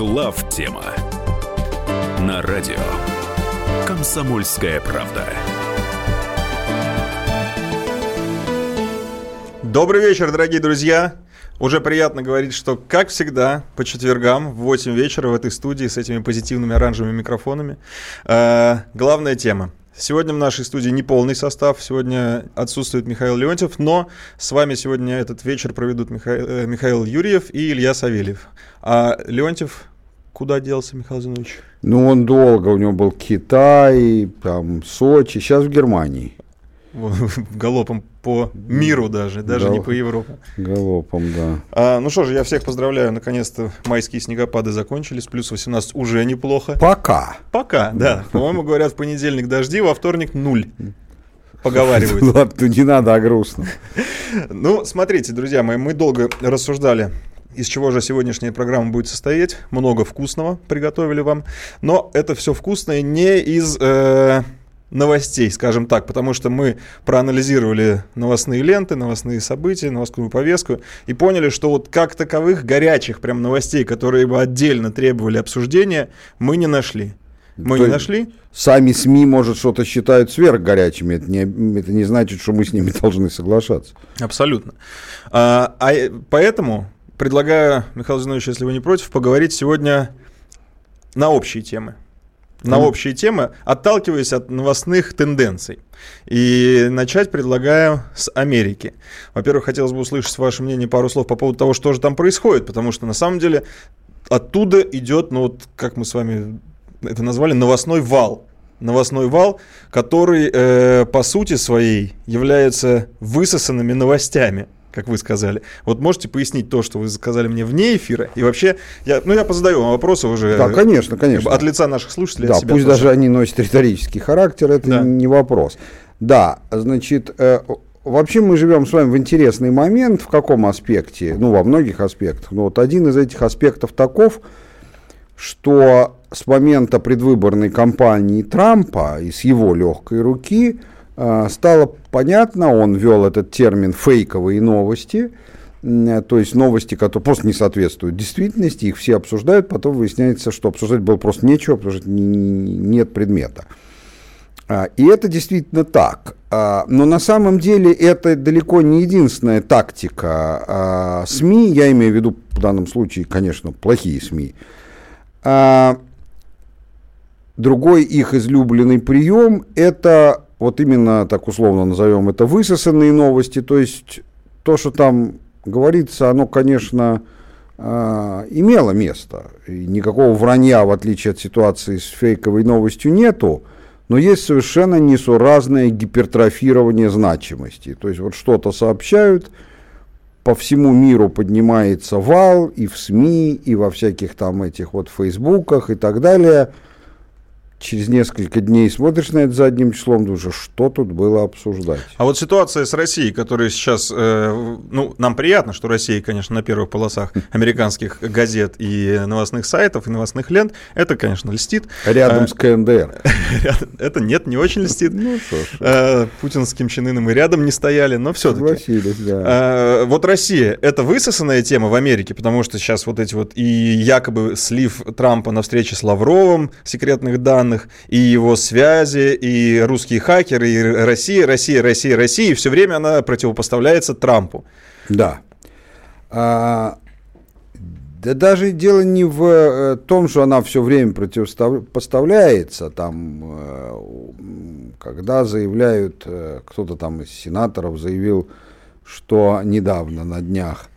Глав тема на радио Комсомольская правда. Добрый вечер, дорогие друзья. Уже приятно говорить, что, как всегда, по четвергам в 8 вечера в этой студии с этими позитивными оранжевыми микрофонами. Э, главная тема. Сегодня в нашей студии не полный состав, сегодня отсутствует Михаил Леонтьев, но с вами сегодня этот вечер проведут Михаил, э, Михаил Юрьев и Илья Савельев. А Леонтьев куда делся, Михаил Зинович? Ну, он долго, у него был Китай, там, Сочи, сейчас в Германии. Галопом по миру даже, даже Гал... не по Европе. Галопом, да. А, ну что же, я всех поздравляю. Наконец-то майские снегопады закончились. Плюс 18 уже неплохо. Пока. Пока, да. По-моему, говорят, в понедельник дожди, во вторник нуль. Поговаривают. Ладно, не надо, а грустно. Ну, смотрите, друзья мои, мы долго рассуждали из чего же сегодняшняя программа будет состоять. Много вкусного приготовили вам. Но это все вкусное не из э, новостей, скажем так, потому что мы проанализировали новостные ленты, новостные события, новостную повестку и поняли, что вот как таковых горячих прям новостей, которые бы отдельно требовали обсуждения, мы не нашли. Мы То не нашли? Сами СМИ, может, что-то считают сверхгорячими. Это не, это не значит, что мы с ними должны соглашаться. Абсолютно. А, а поэтому предлагаю, Михаил Зинович, если вы не против, поговорить сегодня на общие темы на mm. общие темы, отталкиваясь от новостных тенденций. И начать предлагаю с Америки. Во-первых, хотелось бы услышать ваше мнение, пару слов по поводу того, что же там происходит, потому что на самом деле оттуда идет, ну вот как мы с вами это назвали, новостной вал. Новостной вал, который э, по сути своей является высосанными новостями как вы сказали. Вот можете пояснить то, что вы сказали мне вне эфира? И вообще, я, ну, я позадаю вам вопросы уже. Да, конечно, конечно. От лица наших слушателей. Да, пусть тоже. даже они носят риторический характер, это да. не вопрос. Да, значит, э, вообще мы живем с вами в интересный момент. В каком аспекте? Ну, во многих аспектах. Но вот один из этих аспектов таков, что с момента предвыборной кампании Трампа и с его легкой руки – стало понятно, он ввел этот термин фейковые новости, то есть новости, которые просто не соответствуют действительности, их все обсуждают, потом выясняется, что обсуждать было просто нечего, потому что нет предмета. А, и это действительно так. А, но на самом деле это далеко не единственная тактика СМИ, я имею в виду в данном случае, конечно, плохие СМИ. Другой их излюбленный прием – это вот именно, так условно назовем это, высосанные новости, то есть то, что там говорится, оно, конечно, э, имело место. И никакого вранья, в отличие от ситуации с фейковой новостью, нету, но есть совершенно несуразное гипертрофирование значимости. То есть вот что-то сообщают, по всему миру поднимается вал и в СМИ, и во всяких там этих вот фейсбуках и так далее – через несколько дней смотришь на это задним числом, думаешь, что тут было обсуждать. А вот ситуация с Россией, которая сейчас, э, ну, нам приятно, что Россия, конечно, на первых полосах американских газет и новостных сайтов, и новостных лент, это, конечно, льстит. Рядом а, с КНДР. Это нет, не очень льстит. Ну, что ж. А, путинским чиныном и рядом не стояли, но все-таки. Согласились, да. А, вот Россия, это высосанная тема в Америке, потому что сейчас вот эти вот и якобы слив Трампа на встрече с Лавровым секретных данных, данных, и его связи, и русские хакеры, и Россия, Россия, Россия, Россия, и все время она противопоставляется Трампу. Да. А, да даже дело не в э, том, что она все время противопоставляется, там, э, когда заявляют, э, кто-то там из сенаторов заявил, что недавно на днях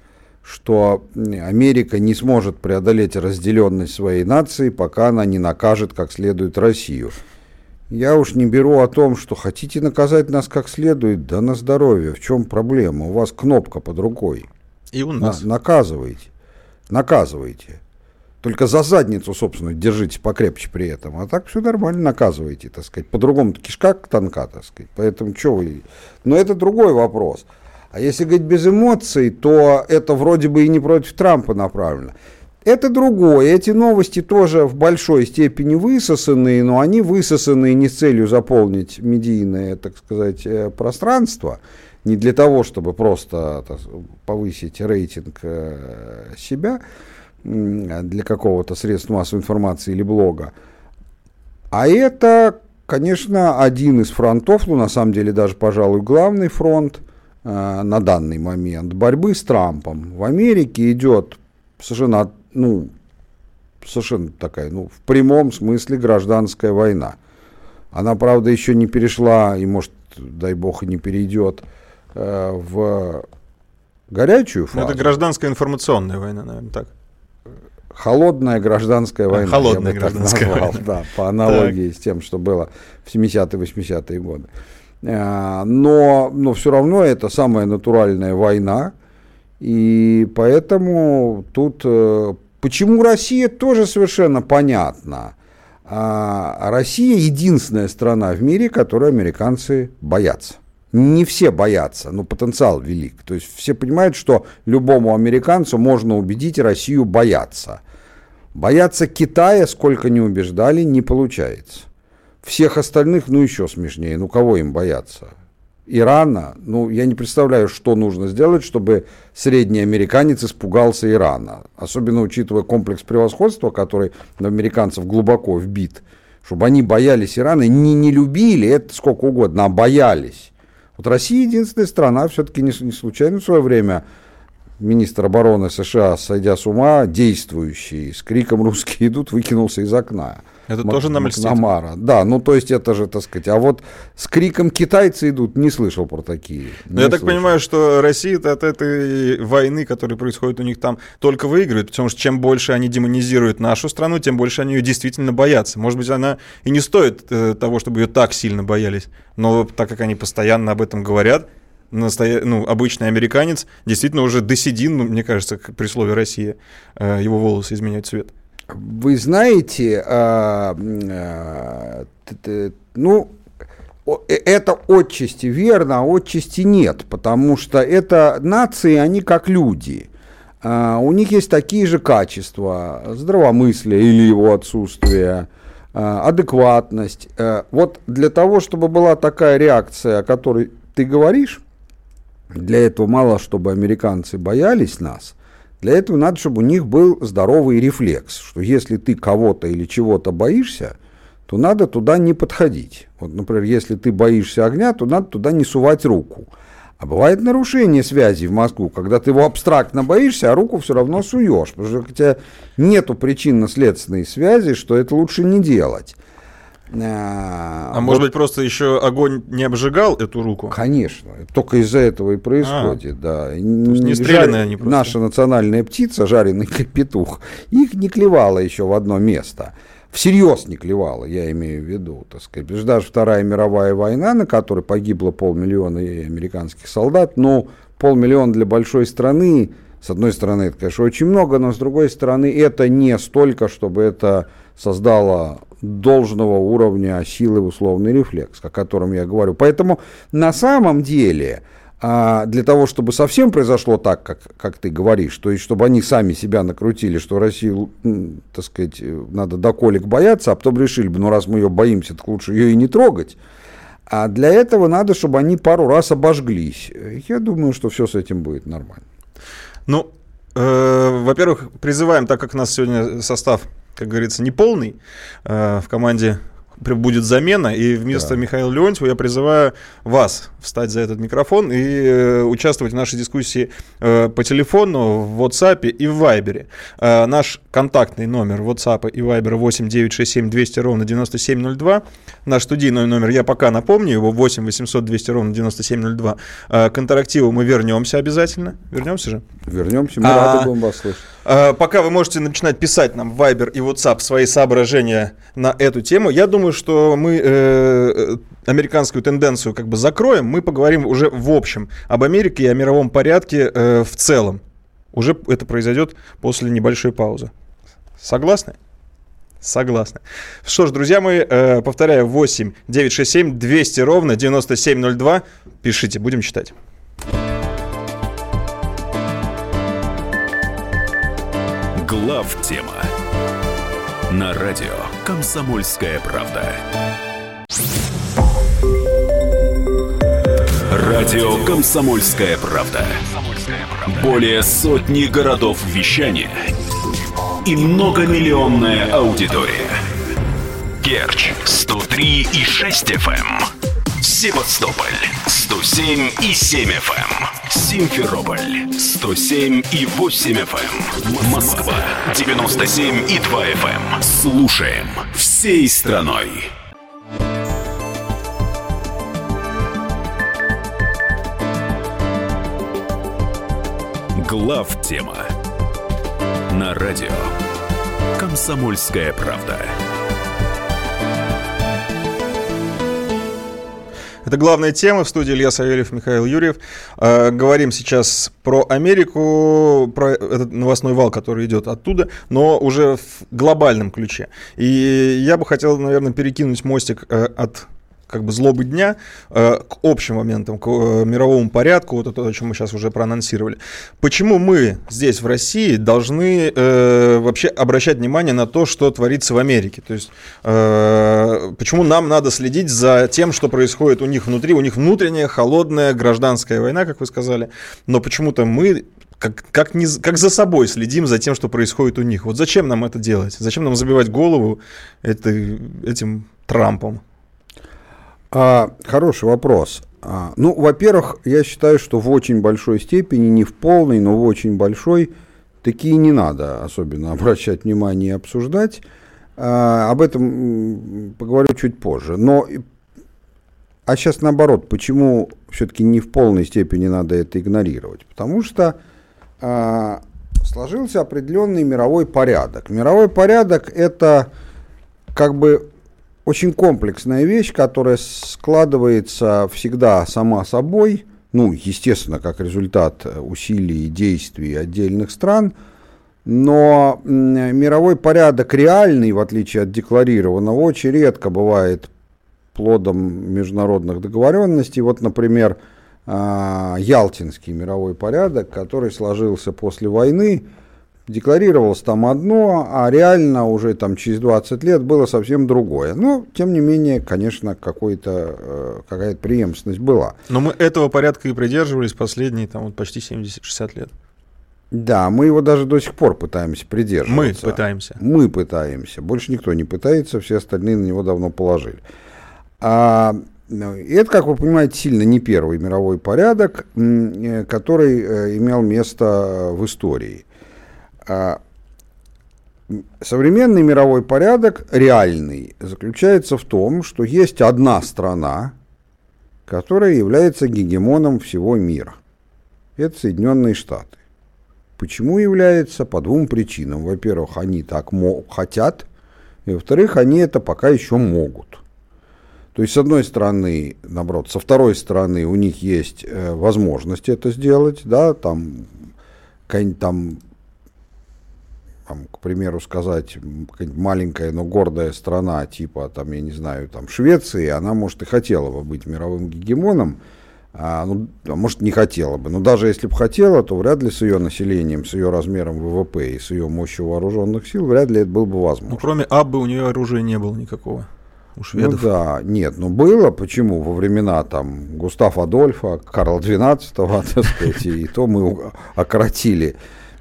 что Америка не сможет преодолеть разделенность своей нации, пока она не накажет как следует Россию. Я уж не беру о том, что хотите наказать нас как следует, да на здоровье. В чем проблема? У вас кнопка под рукой. И у нас. На, наказывайте. Наказывайте. Только за задницу, собственно, держите покрепче при этом. А так все нормально наказывайте, так сказать. По-другому кишка тонка, так сказать. Поэтому что вы... Но это другой вопрос. А если говорить без эмоций, то это вроде бы и не против Трампа направлено. Это другое. Эти новости тоже в большой степени высосанные, но они высосанные не с целью заполнить медийное, так сказать, э, пространство, не для того, чтобы просто так, повысить рейтинг э, себя, для какого-то средства массовой информации или блога. А это, конечно, один из фронтов, ну, на самом деле, даже, пожалуй, главный фронт э, на данный момент борьбы с Трампом. В Америке идет совершенно, ну, совершенно такая, ну, в прямом смысле гражданская война. Она, правда, еще не перешла, и, может, дай бог, и не перейдет э, в горячую фазу. Ну, это гражданская информационная война, наверное, так. Холодная гражданская война. Холодная гражданская назвал, война. Да, по аналогии так. с тем, что было в 70-80-е годы. Э, но, но все равно это самая натуральная война, и поэтому тут... Э, почему Россия тоже совершенно понятно. А Россия единственная страна в мире, которой американцы боятся. Не все боятся, но потенциал велик. То есть все понимают, что любому американцу можно убедить Россию бояться. Бояться Китая, сколько не убеждали, не получается. Всех остальных, ну еще смешнее. Ну кого им бояться? Ирана, ну, я не представляю, что нужно сделать, чтобы средний американец испугался Ирана. Особенно учитывая комплекс превосходства, который в американцев глубоко вбит. Чтобы они боялись Ирана, не, не любили, это сколько угодно, а боялись. Вот Россия единственная страна, все-таки не, не случайно в свое время министр обороны США, сойдя с ума, действующий, с криком «русские идут», выкинулся из окна. Это тоже нам Макнамара. Да, ну то есть это же, так сказать, а вот с криком китайцы идут, не слышал про такие. Но я так понимаю, что Россия от этой войны, которая происходит у них там, только выигрывает, потому что чем больше они демонизируют нашу страну, тем больше они ее действительно боятся. Может быть, она и не стоит э, того, чтобы ее так сильно боялись, но так как они постоянно об этом говорят, настоя... ну, обычный американец действительно уже досидин, ну, мне кажется, при слове «Россия», э, его волосы изменяют цвет. Вы знаете, а, а, ну, э, это отчасти верно, а отчасти нет, потому что это нации, они как люди. А, у них есть такие же качества, здравомыслие или его отсутствие, адекватность. Вот для того, чтобы была такая реакция, о которой ты говоришь, для этого мало, чтобы американцы боялись нас – для этого надо, чтобы у них был здоровый рефлекс, что если ты кого-то или чего-то боишься, то надо туда не подходить. Вот, например, если ты боишься огня, то надо туда не сувать руку. А бывает нарушение связи в мозгу, когда ты его абстрактно боишься, а руку все равно суешь, потому что у тебя нету причинно-следственной связи, что это лучше не делать. А, а вот. может быть, просто еще огонь не обжигал эту руку? Конечно. Только из-за этого и происходит, а, да. Не стрелянные они просто. Наша национальная птица, жареный как петух, их не клевала еще в одно место. Всерьез не клевала, я имею в виду, так сказать. Потому что даже Вторая мировая война, на которой погибло полмиллиона американских солдат, ну, полмиллиона для большой страны, с одной стороны, это, конечно, очень много, но с другой стороны, это не столько, чтобы это создало должного уровня силы условный рефлекс, о котором я говорю. Поэтому на самом деле а, для того, чтобы совсем произошло так, как, как ты говоришь, то есть чтобы они сами себя накрутили, что Россию, так сказать, надо до колик бояться, а потом решили бы, ну раз мы ее боимся, так лучше ее и не трогать. А для этого надо, чтобы они пару раз обожглись. Я думаю, что все с этим будет нормально. Ну, э, во-первых, призываем, так как у нас сегодня состав как говорится, неполный. Э, в команде будет замена, и вместо да. Михаила Леонтьева я призываю вас встать за этот микрофон и э, участвовать в нашей дискуссии э, по телефону, в WhatsApp и в Viber. Э, наш контактный номер WhatsApp и Viber 8 967 200 ровно 9702. Наш студийный номер, я пока напомню, его 8 800 200 ровно 9702. Э, к интерактиву мы вернемся обязательно. Вернемся же? Вернемся, мы а, рады будем вас слышать. Э, пока вы можете начинать писать нам в Viber и WhatsApp свои соображения на эту тему, я думаю, что мы э, американскую тенденцию как бы закроем, мы поговорим уже в общем об Америке и о мировом порядке э, в целом. Уже это произойдет после небольшой паузы. Согласны? Согласны. Что ж, друзья мои, э, повторяю, 8 967 200 ровно 9702. Пишите, будем читать. Глав тема на радио Комсомольская правда. Радио «Комсомольская правда». Более сотни городов вещания – и многомиллионная аудитория. Керч 103 и 6 FM. Севастополь 107 и 7 FM. Симферополь 107 и 8 FM. Москва 97 и 2 FM. Слушаем всей страной. Глав тема на радио Комсомольская правда. Это главная тема в студии Илья Савельев, Михаил Юрьев. Э, говорим сейчас про Америку, про этот новостной вал, который идет оттуда, но уже в глобальном ключе. И я бы хотел, наверное, перекинуть мостик э, от как бы злобы дня э, к общим моментам, к э, мировому порядку, вот это, о чем мы сейчас уже проанонсировали. Почему мы здесь, в России, должны э, вообще обращать внимание на то, что творится в Америке? То есть, э, почему нам надо следить за тем, что происходит у них внутри? У них внутренняя, холодная, гражданская война, как вы сказали, но почему-то мы как, как, не, как за собой следим за тем, что происходит у них. Вот зачем нам это делать? Зачем нам забивать голову это, этим Трампом? А, хороший вопрос. А, ну, во-первых, я считаю, что в очень большой степени, не в полной, но в очень большой, такие не надо особенно обращать внимание и обсуждать. А, об этом поговорю чуть позже. Но, а сейчас наоборот, почему все-таки не в полной степени надо это игнорировать? Потому что а, сложился определенный мировой порядок. Мировой порядок это как бы очень комплексная вещь, которая складывается всегда сама собой, ну, естественно, как результат усилий и действий отдельных стран, но мировой порядок реальный, в отличие от декларированного, очень редко бывает плодом международных договоренностей. Вот, например, а, Ялтинский мировой порядок, который сложился после войны, Декларировалось там одно, а реально уже там через 20 лет было совсем другое. Но, тем не менее, конечно, какой-то, э, какая-то преемственность была. Но мы этого порядка и придерживались последние там, вот почти 70-60 лет. Да, мы его даже до сих пор пытаемся придерживаться. Мы пытаемся. Мы пытаемся. Больше никто не пытается, все остальные на него давно положили. А, ну, это, как вы понимаете, сильно не первый мировой порядок, э, который э, имел место в истории. А, современный мировой порядок, реальный, заключается в том, что есть одна страна, которая является гегемоном всего мира. Это Соединенные Штаты. Почему является? По двум причинам. Во-первых, они так хотят, и во-вторых, они это пока еще могут. То есть, с одной стороны, наоборот, со второй стороны у них есть э, возможность это сделать, да, там, там там, к примеру, сказать, маленькая, но гордая страна, типа, там, я не знаю, там, Швеции, она, может, и хотела бы быть мировым гегемоном, а, ну, а может, не хотела бы. Но даже если бы хотела, то вряд ли с ее населением, с ее размером ВВП и с ее мощью вооруженных сил, вряд ли это было бы возможно. Ну, кроме Аббы у нее оружия не было никакого. У шведов. Ну да, нет, ну было, почему? Во времена там Густав Адольфа, Карла XII, так сказать, и то мы окоротили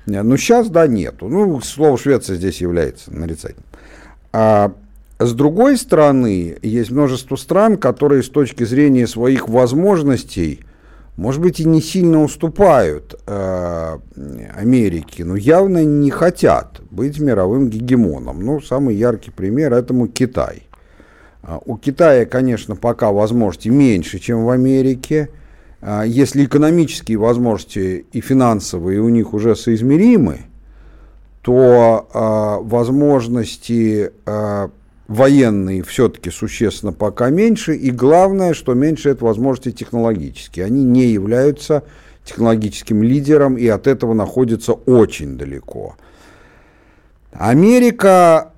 ну, сейчас, да, нету. Ну, слово Швеция здесь является нарицательным. А с другой стороны, есть множество стран, которые с точки зрения своих возможностей, может быть, и не сильно уступают э, Америке, но явно не хотят быть мировым гегемоном. Ну, самый яркий пример этому Китай. А у Китая, конечно, пока возможности меньше, чем в Америке – если экономические возможности и финансовые у них уже соизмеримы, то э, возможности э, военные все-таки существенно пока меньше, и главное, что меньше это возможности технологические. Они не являются технологическим лидером и от этого находятся очень далеко. Америка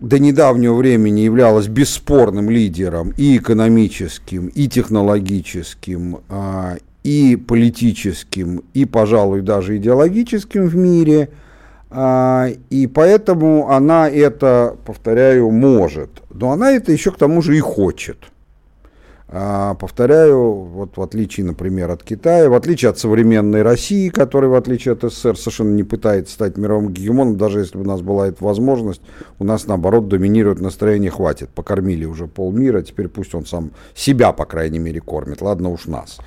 до недавнего времени являлась бесспорным лидером и экономическим, и технологическим, а, и политическим, и, пожалуй, даже идеологическим в мире. А, и поэтому она это, повторяю, может. Но она это еще к тому же и хочет. А, повторяю, вот в отличие, например, от Китая, в отличие от современной России, которая, в отличие от СССР, совершенно не пытается стать мировым гегемоном, даже если бы у нас была эта возможность, у нас, наоборот, доминирует настроение «хватит». Покормили уже полмира, теперь пусть он сам себя, по крайней мере, кормит. Ладно уж нас.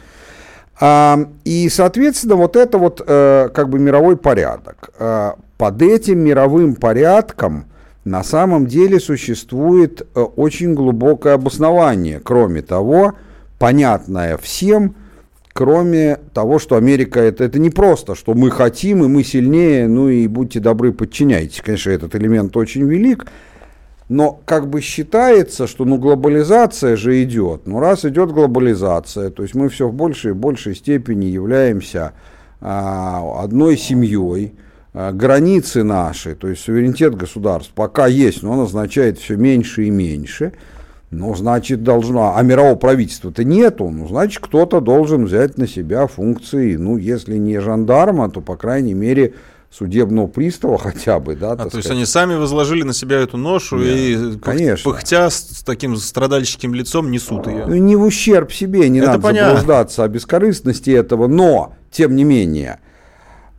А, и, соответственно, вот это вот э, как бы мировой порядок. А, под этим мировым порядком – на самом деле существует э, очень глубокое обоснование. Кроме того, понятное всем, кроме того, что Америка это, это не просто, что мы хотим и мы сильнее, ну и будьте добры, подчиняйтесь. Конечно, этот элемент очень велик, но как бы считается, что ну глобализация же идет. Ну раз идет глобализация, то есть мы все в большей и большей степени являемся а, одной семьей, границы наши, то есть суверенитет государств, пока есть, но он означает все меньше и меньше, ну, значит, должно, а мирового правительства-то нету, ну, значит, кто-то должен взять на себя функции, ну, если не жандарма, то, по крайней мере, судебного пристава хотя бы, да. А, то сказать. есть они сами возложили на себя эту ношу Нет, и конечно. пыхтя с таким страдальческим лицом несут ее. Ну, не в ущерб себе, не Это надо понятно. заблуждаться о бескорыстности этого, но, тем не менее,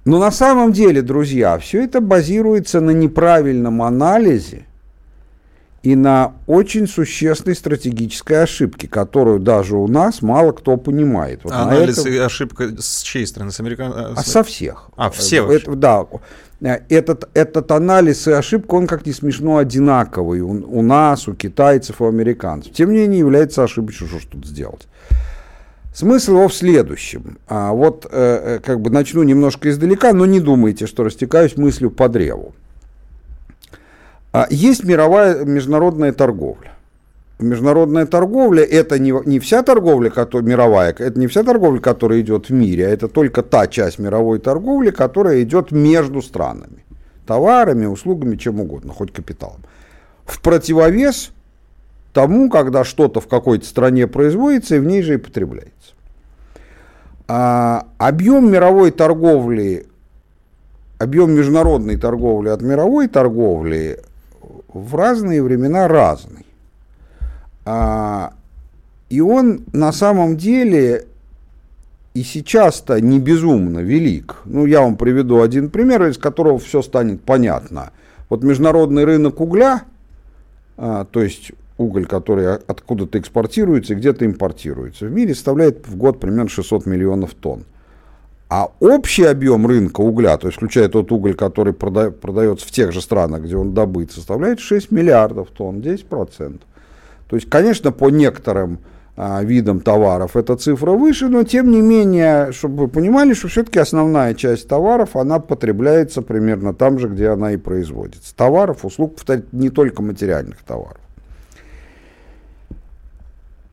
но на самом деле, друзья, все это базируется на неправильном анализе и на очень существенной стратегической ошибке, которую даже у нас мало кто понимает. Вот Анализ этом... и ошибка с чьей стороны? С американ... А со всех. А, все это, Да. Этот, этот анализ и ошибка, он как не смешно одинаковый у, у нас, у китайцев, у американцев. Тем не менее, является ошибочным, что тут сделать. Смысл его в следующем. А вот э, э, как бы начну немножко издалека, но не думайте, что растекаюсь мыслью по древу. А, есть мировая международная торговля. Международная торговля это не, не вся торговля, которая, мировая, это не вся торговля, которая идет в мире, а это только та часть мировой торговли, которая идет между странами. Товарами, услугами, чем угодно, хоть капиталом. В противовес тому, когда что-то в какой-то стране производится и в ней же и потребляется. А объем мировой торговли, объем международной торговли от мировой торговли в разные времена разный. А, и он на самом деле и сейчас-то не безумно велик. Ну, я вам приведу один пример, из которого все станет понятно. Вот международный рынок угля, а, то есть уголь, который откуда-то экспортируется и где-то импортируется, в мире составляет в год примерно 600 миллионов тонн. А общий объем рынка угля, то есть включая тот уголь, который прода- продается в тех же странах, где он добыт, составляет 6 миллиардов тонн, 10%. То есть, конечно, по некоторым а, видам товаров эта цифра выше, но тем не менее, чтобы вы понимали, что все-таки основная часть товаров, она потребляется примерно там же, где она и производится. Товаров, услуг, повторяю, не только материальных товаров.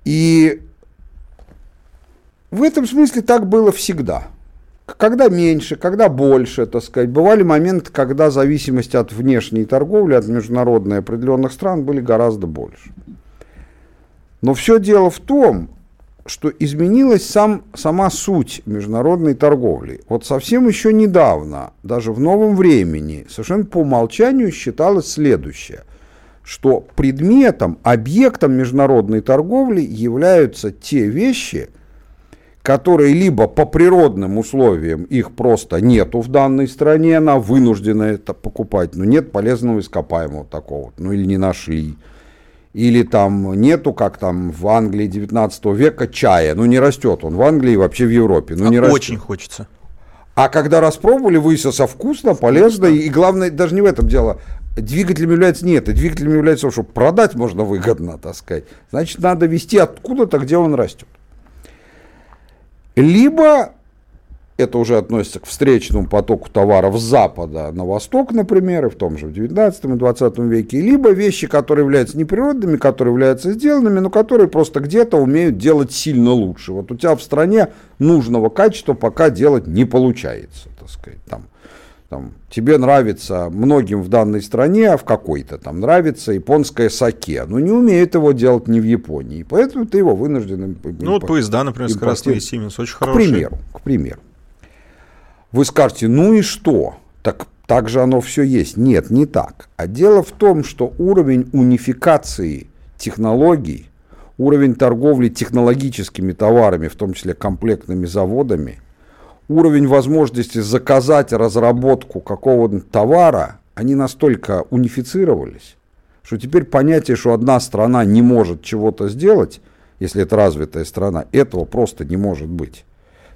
И в этом смысле так было всегда. Когда меньше, когда больше, так сказать. Бывали моменты, когда зависимость от внешней торговли, от международной определенных стран были гораздо больше. Но все дело в том, что изменилась сам, сама суть международной торговли. Вот совсем еще недавно, даже в новом времени, совершенно по умолчанию считалось следующее – что предметом, объектом международной торговли являются те вещи, которые либо по природным условиям их просто нету в данной стране, она вынуждена это покупать, но нет полезного ископаемого такого, ну или не нашли. Или там нету, как там в Англии 19 века, чая, ну не растет он в Англии и вообще в Европе. Ну, а не очень хочется. А когда распробовали, выяснилось, вкусно, полезно, и главное, даже не в этом дело, двигателем является нет, и двигателем является, что продать можно выгодно, так сказать. Значит, надо вести откуда-то, где он растет. Либо это уже относится к встречному потоку товаров с запада на восток, например, и в том же в 19 и 20 веке, либо вещи, которые являются неприродными, которые являются сделанными, но которые просто где-то умеют делать сильно лучше. Вот у тебя в стране нужного качества пока делать не получается, так сказать, там там, тебе нравится многим в данной стране, а в какой-то там нравится японское саке, но не умеет его делать не в Японии, поэтому ты его вынужден Ну вот поезда, например, скоростные Siemens, очень хорошие. К примеру, к примеру. Вы скажете, ну и что? Так, так же оно все есть. Нет, не так. А дело в том, что уровень унификации технологий, уровень торговли технологическими товарами, в том числе комплектными заводами, уровень возможности заказать разработку какого-то товара, они настолько унифицировались, что теперь понятие, что одна страна не может чего-то сделать, если это развитая страна, этого просто не может быть.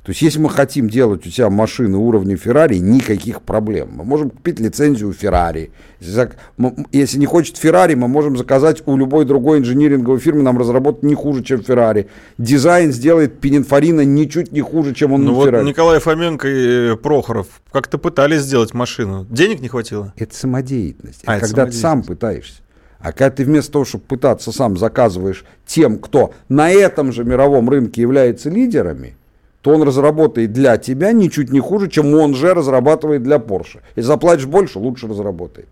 То есть, если мы хотим делать у себя машины уровня Феррари, никаких проблем. Мы можем купить лицензию Феррари. Если не хочет Феррари, мы можем заказать у любой другой инжиниринговой фирмы, нам разработать не хуже, чем Феррари. Дизайн сделает Пининфорина ничуть не хуже, чем он ну на вот Феррари. Николай Фоменко и Прохоров как-то пытались сделать машину. Денег не хватило? Это самодеятельность. А, это это когда ты сам пытаешься. А когда ты вместо того, чтобы пытаться сам заказываешь тем, кто на этом же мировом рынке является лидерами, то он разработает для тебя ничуть не хуже, чем он же разрабатывает для Porsche. Если заплатишь больше, лучше разработает.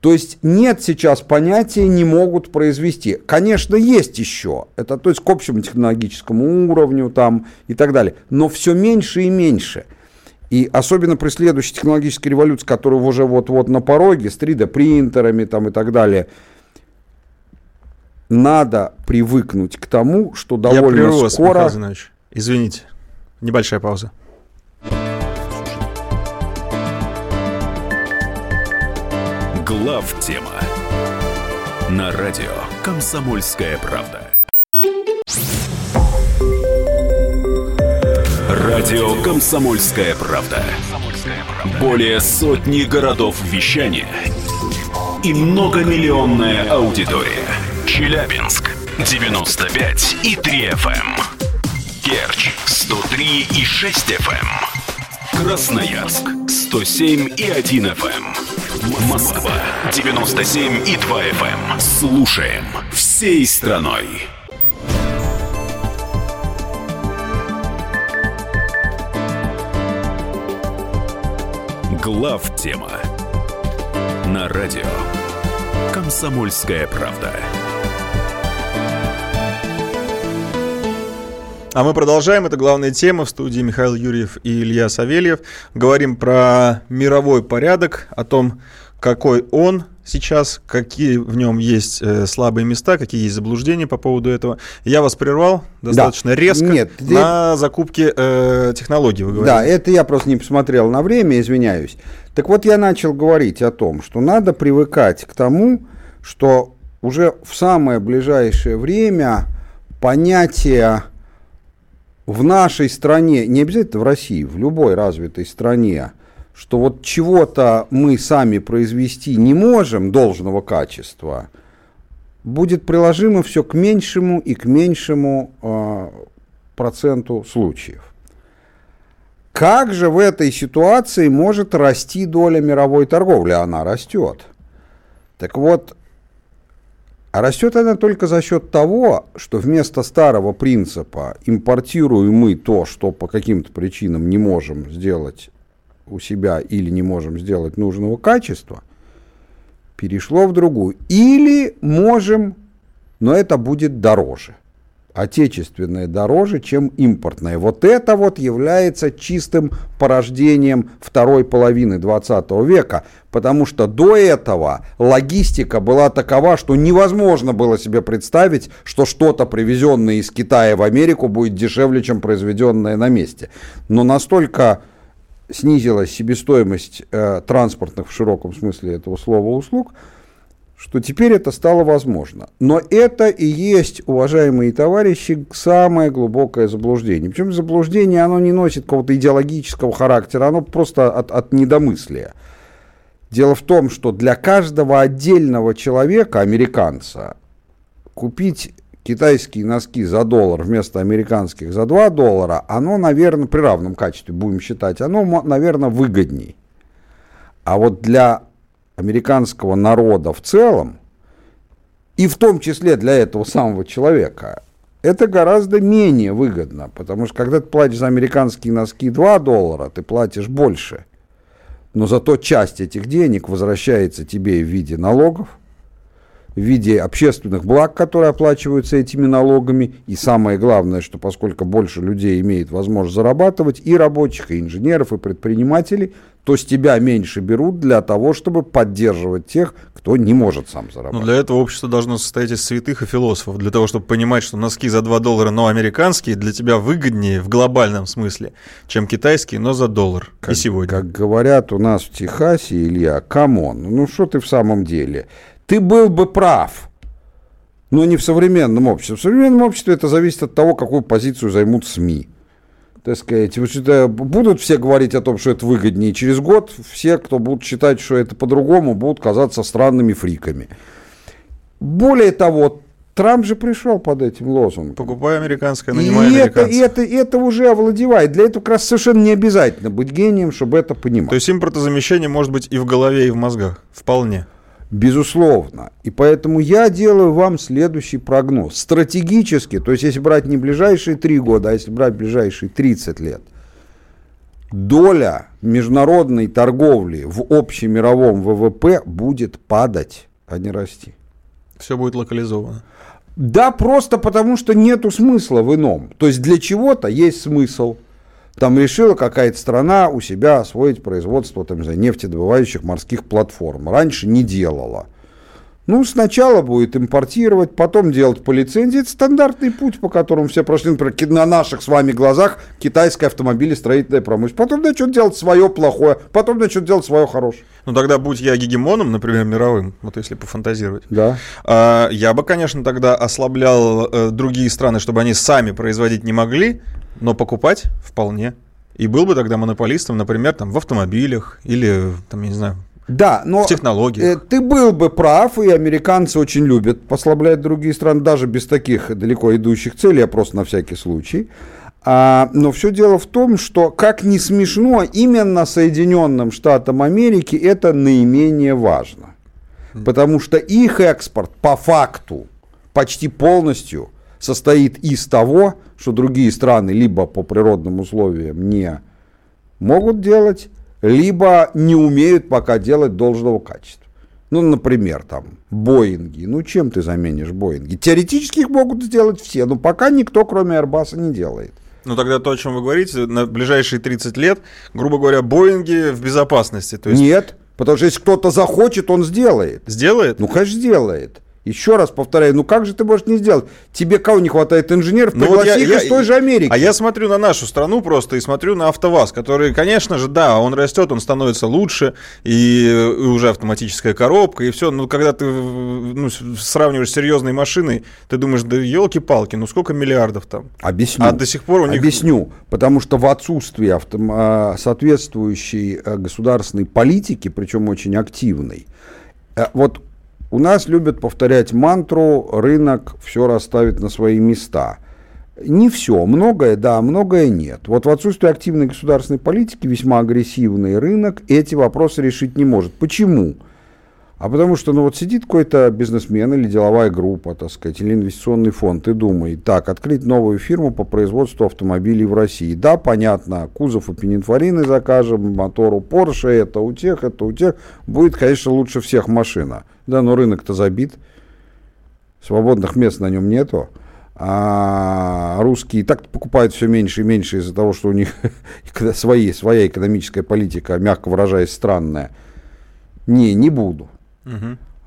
То есть нет сейчас понятия не могут произвести. Конечно, есть еще. Это то есть к общему технологическому уровню там и так далее. Но все меньше и меньше. И особенно при следующей технологической революции, которая уже вот-вот на пороге, с 3D-принтерами там и так далее, надо привыкнуть к тому, что довольно Я прерву вас, скоро... Михаил. Извините. Небольшая пауза. Глав тема на радио Комсомольская правда. Радио Комсомольская правда. Более сотни городов вещания и многомиллионная аудитория. Челябинск 95 и 3 FM. Керчь 103 и 6 FM. Красноярск 107 и 1 FM. Москва 97 и 2 FM. Слушаем всей страной. Глав тема на радио Комсомольская правда. А мы продолжаем. Это главная тема в студии Михаил Юрьев и Илья Савельев. Говорим про мировой порядок, о том, какой он сейчас, какие в нем есть э, слабые места, какие есть заблуждения по поводу этого. Я вас прервал достаточно Да. резко Нет, ты- на закупке э, технологий, вы говорите. Да, это я просто не посмотрел на время, извиняюсь. Так вот, я начал говорить о том, что надо привыкать к тому, что уже в самое ближайшее время понятие в нашей стране, не обязательно в России, в любой развитой стране, что вот чего-то мы сами произвести не можем должного качества, будет приложимо все к меньшему и к меньшему э, проценту случаев. Как же в этой ситуации может расти доля мировой торговли? Она растет. Так вот, а растет она только за счет того, что вместо старого принципа импортируем мы то, что по каким-то причинам не можем сделать у себя или не можем сделать нужного качества, перешло в другую. Или можем, но это будет дороже. Отечественное дороже, чем импортное. Вот это вот является чистым порождением второй половины 20 века, потому что до этого логистика была такова, что невозможно было себе представить, что что-то привезенное из Китая в Америку будет дешевле, чем произведенное на месте. Но настолько снизилась себестоимость э, транспортных в широком смысле этого слова услуг, что теперь это стало возможно. Но это и есть, уважаемые товарищи, самое глубокое заблуждение. Причем заблуждение, оно не носит какого-то идеологического характера, оно просто от, от недомыслия. Дело в том, что для каждого отдельного человека, американца, купить китайские носки за доллар вместо американских за 2 доллара, оно, наверное, при равном качестве, будем считать, оно, наверное, выгодней. А вот для американского народа в целом, и в том числе для этого самого человека, это гораздо менее выгодно, потому что когда ты платишь за американские носки 2 доллара, ты платишь больше. Но зато часть этих денег возвращается тебе в виде налогов, в виде общественных благ, которые оплачиваются этими налогами. И самое главное, что поскольку больше людей имеет возможность зарабатывать, и рабочих, и инженеров, и предпринимателей, то с тебя меньше берут для того, чтобы поддерживать тех, кто не может сам зарабатывать. Но для этого общество должно состоять из святых и философов, для того, чтобы понимать, что носки за 2 доллара, но американские, для тебя выгоднее в глобальном смысле, чем китайские, но за доллар. Как, и сегодня. Как говорят у нас в Техасе, Илья, come on, ну что ты в самом деле? Ты был бы прав, но не в современном обществе. В современном обществе это зависит от того, какую позицию займут СМИ так сказать, будут все говорить о том, что это выгоднее. Через год все, кто будут считать, что это по-другому, будут казаться странными фриками. Более того, Трамп же пришел под этим лозунгом. Покупай американское, нанимай и это, и это, и это уже овладевает. Для этого как раз совершенно не обязательно быть гением, чтобы это понимать. То есть импортозамещение может быть и в голове, и в мозгах. Вполне. Безусловно. И поэтому я делаю вам следующий прогноз. Стратегически, то есть если брать не ближайшие три года, а если брать ближайшие 30 лет, доля международной торговли в общемировом ВВП будет падать, а не расти. Все будет локализовано. Да, просто потому что нету смысла в ином. То есть для чего-то есть смысл – там решила какая-то страна у себя освоить производство там, знаю, нефтедобывающих морских платформ. Раньше не делала. Ну, сначала будет импортировать, потом делать по лицензии. Это стандартный путь, по которому все прошли, например, на наших с вами глазах китайская автомобилестроительная промышленность. Потом начнет делать свое плохое, потом начнет делать свое хорошее. Ну, тогда будь я гегемоном, например, мировым, вот если пофантазировать. Да. А, я бы, конечно, тогда ослаблял э, другие страны, чтобы они сами производить не могли, но покупать вполне. И был бы тогда монополистом, например, там, в автомобилях или, там, я не знаю, да, но в технологиях. Э, ты был бы прав, и американцы очень любят послаблять другие страны, даже без таких далеко идущих целей, а просто на всякий случай. А, но все дело в том, что, как ни смешно, именно Соединенным Штатам Америки это наименее важно. Потому что их экспорт по факту почти полностью состоит из того, что другие страны либо по природным условиям не могут делать, либо не умеют пока делать должного качества. Ну, например, там, Боинги. Ну, чем ты заменишь Боинги? Теоретически их могут сделать все, но пока никто, кроме Airbus, не делает. Ну, тогда то, о чем вы говорите, на ближайшие 30 лет, грубо говоря, Боинги в безопасности. То есть... Нет, потому что если кто-то захочет, он сделает. Сделает? Ну, конечно, сделает. Еще раз повторяю, ну как же ты можешь не сделать? Тебе кого не хватает инженеров? Ну, вот я, их я, из той же Америки. А я смотрю на нашу страну просто и смотрю на АвтоВАЗ, который, конечно же, да, он растет, он становится лучше, и, и уже автоматическая коробка, и все. Но когда ты ну, сравниваешь с серьезной машиной, ты думаешь, да елки-палки, ну сколько миллиардов там? Объясню. А до сих пор у них... Объясню. Потому что в отсутствии авто... А, соответствующей а, государственной политики, причем очень активной, э, вот у нас любят повторять мантру «рынок все расставит на свои места». Не все, многое да, многое нет. Вот в отсутствии активной государственной политики весьма агрессивный рынок эти вопросы решить не может. Почему? А потому что, ну вот сидит какой-то бизнесмен или деловая группа, так сказать, или инвестиционный фонд и думает, так, открыть новую фирму по производству автомобилей в России. Да, понятно, кузов у Пининфорины закажем, мотор у Porsche, это у тех, это у тех. Будет, конечно, лучше всех машина. Да, но рынок-то забит, свободных мест на нем нету. А русские так покупают все меньше и меньше из-за того, что у них свои, своя экономическая политика, мягко выражаясь, странная. Не, не буду.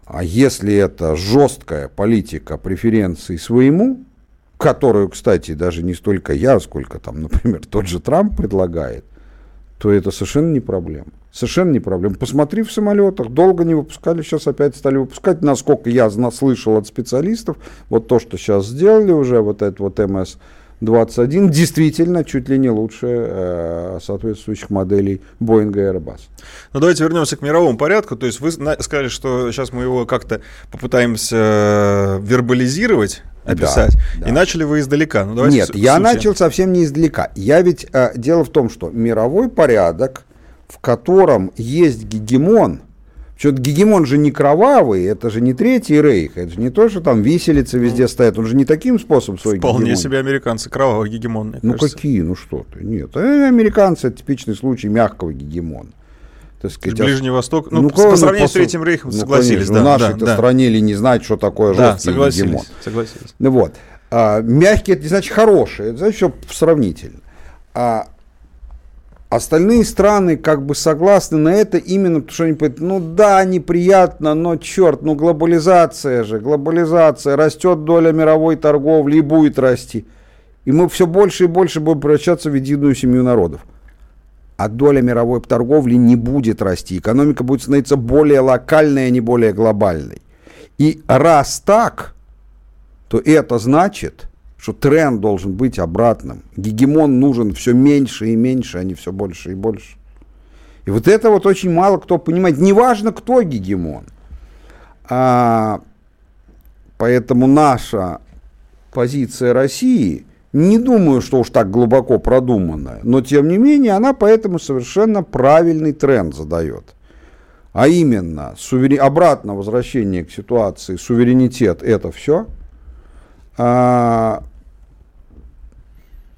А если это жесткая политика преференций своему, которую, кстати, даже не столько я, сколько там, например, тот же Трамп предлагает, то это совершенно не проблема. Совершенно не проблема. Посмотри в самолетах, долго не выпускали, сейчас опять стали выпускать. Насколько я слышал от специалистов, вот то, что сейчас сделали уже, вот это вот МС 21 действительно чуть ли не лучше э, соответствующих моделей Boeing и Airbus. Ну давайте вернемся к мировому порядку. То есть вы сказали, что сейчас мы его как-то попытаемся э, вербализировать, описать. Да, да. И начали вы издалека. Ну, Нет, я начал совсем не издалека. Я ведь э, дело в том, что мировой порядок, в котором есть гегемон, что-то гегемон же не кровавый, это же не третий рейх, это же не то, что там виселицы везде ну, стоят, он же не таким способом свой Вполне гегемон. себе американцы кровавый гегемон, Ну кажется. какие, ну что ты, нет. Э, американцы это типичный случай мягкого гегемона. Так сказать, Ближний Восток, ну, ну по сравнению ну, с Третьим Рейхом, ну, согласились, конечно, да. В нашей-то да, стране ли не знать, что такое да, жесткий согласились, гегемон. согласились. Ну вот. А, мягкий, это не значит хороший, это значит все сравнительно. А остальные страны как бы согласны на это именно потому, что они говорят, ну да, неприятно, но черт, ну глобализация же, глобализация, растет доля мировой торговли и будет расти. И мы все больше и больше будем превращаться в единую семью народов а доля мировой торговли не будет расти. Экономика будет становиться более локальной, а не более глобальной. И раз так, то это значит, что тренд должен быть обратным. Гегемон нужен все меньше и меньше, а не все больше и больше. И вот это вот очень мало кто понимает. Неважно, кто гегемон. А, поэтому наша позиция России – не думаю, что уж так глубоко продуманная, но тем не менее она поэтому совершенно правильный тренд задает. А именно, суверен... обратно возвращение к ситуации, суверенитет это все, а...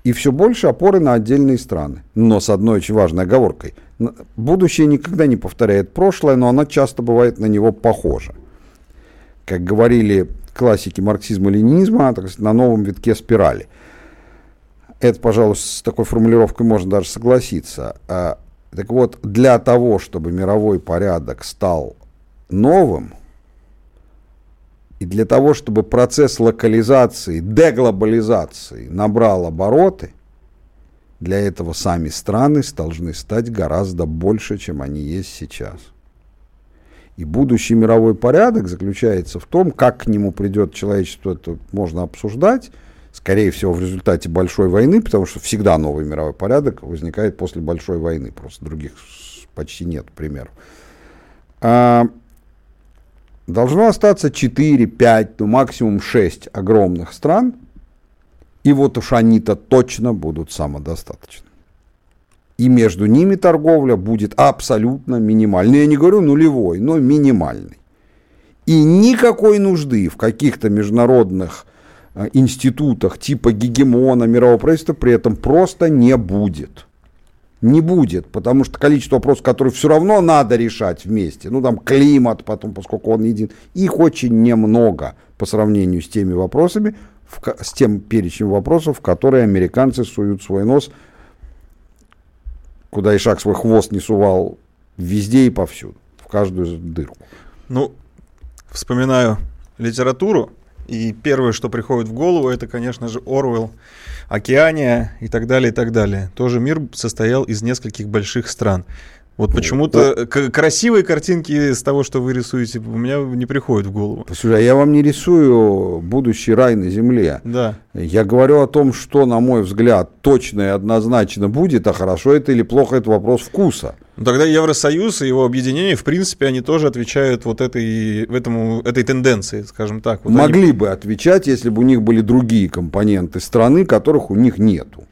и все больше опоры на отдельные страны. Но с одной очень важной оговоркой. Будущее никогда не повторяет прошлое, но оно часто бывает на него похоже. Как говорили классики марксизма-ленинизма, на новом витке спирали – это, пожалуй, с такой формулировкой можно даже согласиться. А, так вот, для того, чтобы мировой порядок стал новым, и для того, чтобы процесс локализации, деглобализации набрал обороты, для этого сами страны должны стать гораздо больше, чем они есть сейчас. И будущий мировой порядок заключается в том, как к нему придет человечество, это можно обсуждать, скорее всего, в результате большой войны, потому что всегда новый мировой порядок возникает после большой войны, просто других почти нет примеров. А, должно остаться 4, 5, ну максимум 6 огромных стран, и вот уж они-то точно будут самодостаточны. И между ними торговля будет абсолютно минимальной. Я не говорю нулевой, но минимальной. И никакой нужды в каких-то международных институтах типа гегемона, мирового правительства при этом просто не будет. Не будет, потому что количество вопросов, которые все равно надо решать вместе, ну там климат, потом, поскольку он един, их очень немного по сравнению с теми вопросами, в, с тем перечнем вопросов, в которые американцы суют свой нос, куда и шаг свой хвост не сувал, везде и повсюду, в каждую дырку. Ну, вспоминаю литературу, и первое, что приходит в голову, это, конечно же, Орвелл, Океания и так далее, и так далее. Тоже мир состоял из нескольких больших стран. Вот почему-то красивые картинки с того, что вы рисуете, у меня не приходят в голову. Слушай, а я вам не рисую будущий рай на земле. Да. Я говорю о том, что, на мой взгляд, точно и однозначно будет, а хорошо это или плохо, это вопрос вкуса. Ну, тогда Евросоюз и его объединение, в принципе, они тоже отвечают вот этой, этому, этой тенденции, скажем так. Вот Могли они... бы отвечать, если бы у них были другие компоненты страны, которых у них нету.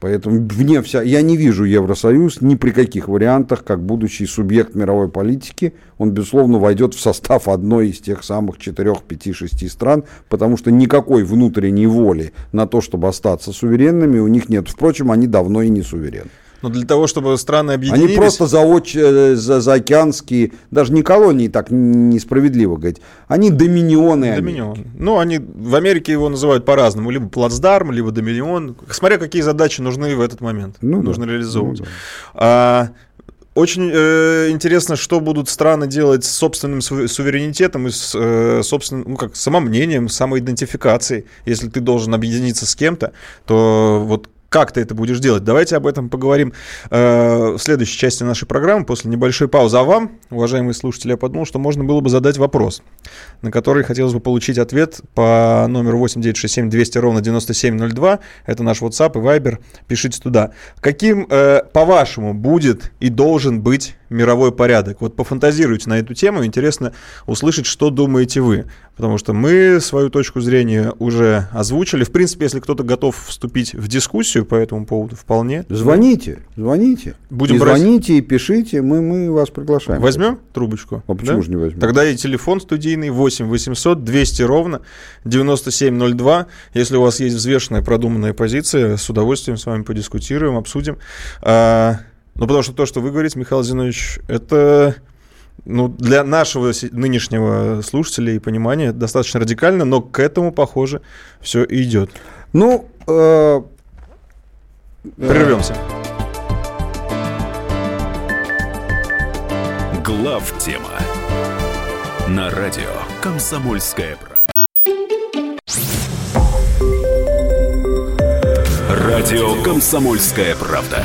Поэтому вне вся, я не вижу Евросоюз ни при каких вариантах, как будущий субъект мировой политики, он, безусловно, войдет в состав одной из тех самых четырех, пяти, шести стран, потому что никакой внутренней воли на то, чтобы остаться суверенными, у них нет. Впрочем, они давно и не суверенны. Но для того, чтобы страны объединились... Они просто заоч... Э, за, заокеанские, даже не колонии, так несправедливо говорить, они доминионы. Доминион. Америки. Ну, они в Америке его называют по-разному, либо плацдарм, либо доминион, смотря какие задачи нужны в этот момент, ну, нужно да. реализовывать. Ну, да. а, очень э, интересно, что будут страны делать с собственным суверенитетом и с э, собственным, ну как, самомнением, самоидентификацией. Если ты должен объединиться с кем-то, то вот как ты это будешь делать? Давайте об этом поговорим э, в следующей части нашей программы после небольшой паузы. А вам, уважаемые слушатели, я подумал, что можно было бы задать вопрос, на который хотелось бы получить ответ по номеру 8967 200 ровно 9702. Это наш WhatsApp и Viber. Пишите туда. Каким, э, по-вашему, будет и должен быть мировой порядок? Вот пофантазируйте на эту тему. Интересно услышать, что думаете вы. Потому что мы свою точку зрения уже озвучили. В принципе, если кто-то готов вступить в дискуссию по этому поводу, вполне. Звоните, звоните. Будем и брать... звоните и пишите, мы, мы вас приглашаем. Возьмем трубочку? А почему да? же не возьмем? Тогда и телефон студийный 8 800 200 ровно 9702. Если у вас есть взвешенная, продуманная позиция, с удовольствием с вами подискутируем, обсудим. Ну, потому что то, что вы говорите, Михаил Зинович, это ну, для нашего нынешнего слушателя и понимания достаточно радикально, но к этому, похоже, все идет. Ну, э, прервемся. Глав тема на радио Комсомольская правда. Радио Комсомольская правда.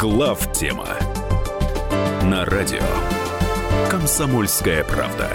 Глав тема на радио Комсомольская правда.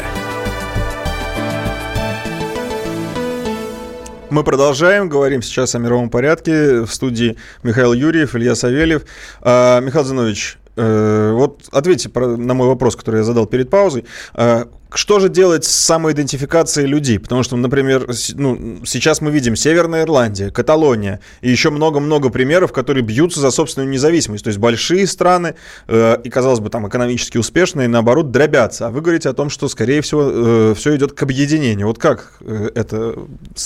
Мы продолжаем, говорим сейчас о мировом порядке. В студии Михаил Юрьев, Илья Савельев. А, Михаил Зинович, вот ответьте на мой вопрос, который я задал перед паузой. А, что же делать с самоидентификацией людей? Потому что, например, ну, сейчас мы видим Северная Ирландия, Каталония и еще много-много примеров, которые бьются за собственную независимость. То есть большие страны э, и, казалось бы, там экономически успешные, наоборот, дробятся. А вы говорите о том, что, скорее всего, э, все идет к объединению. Вот как э, это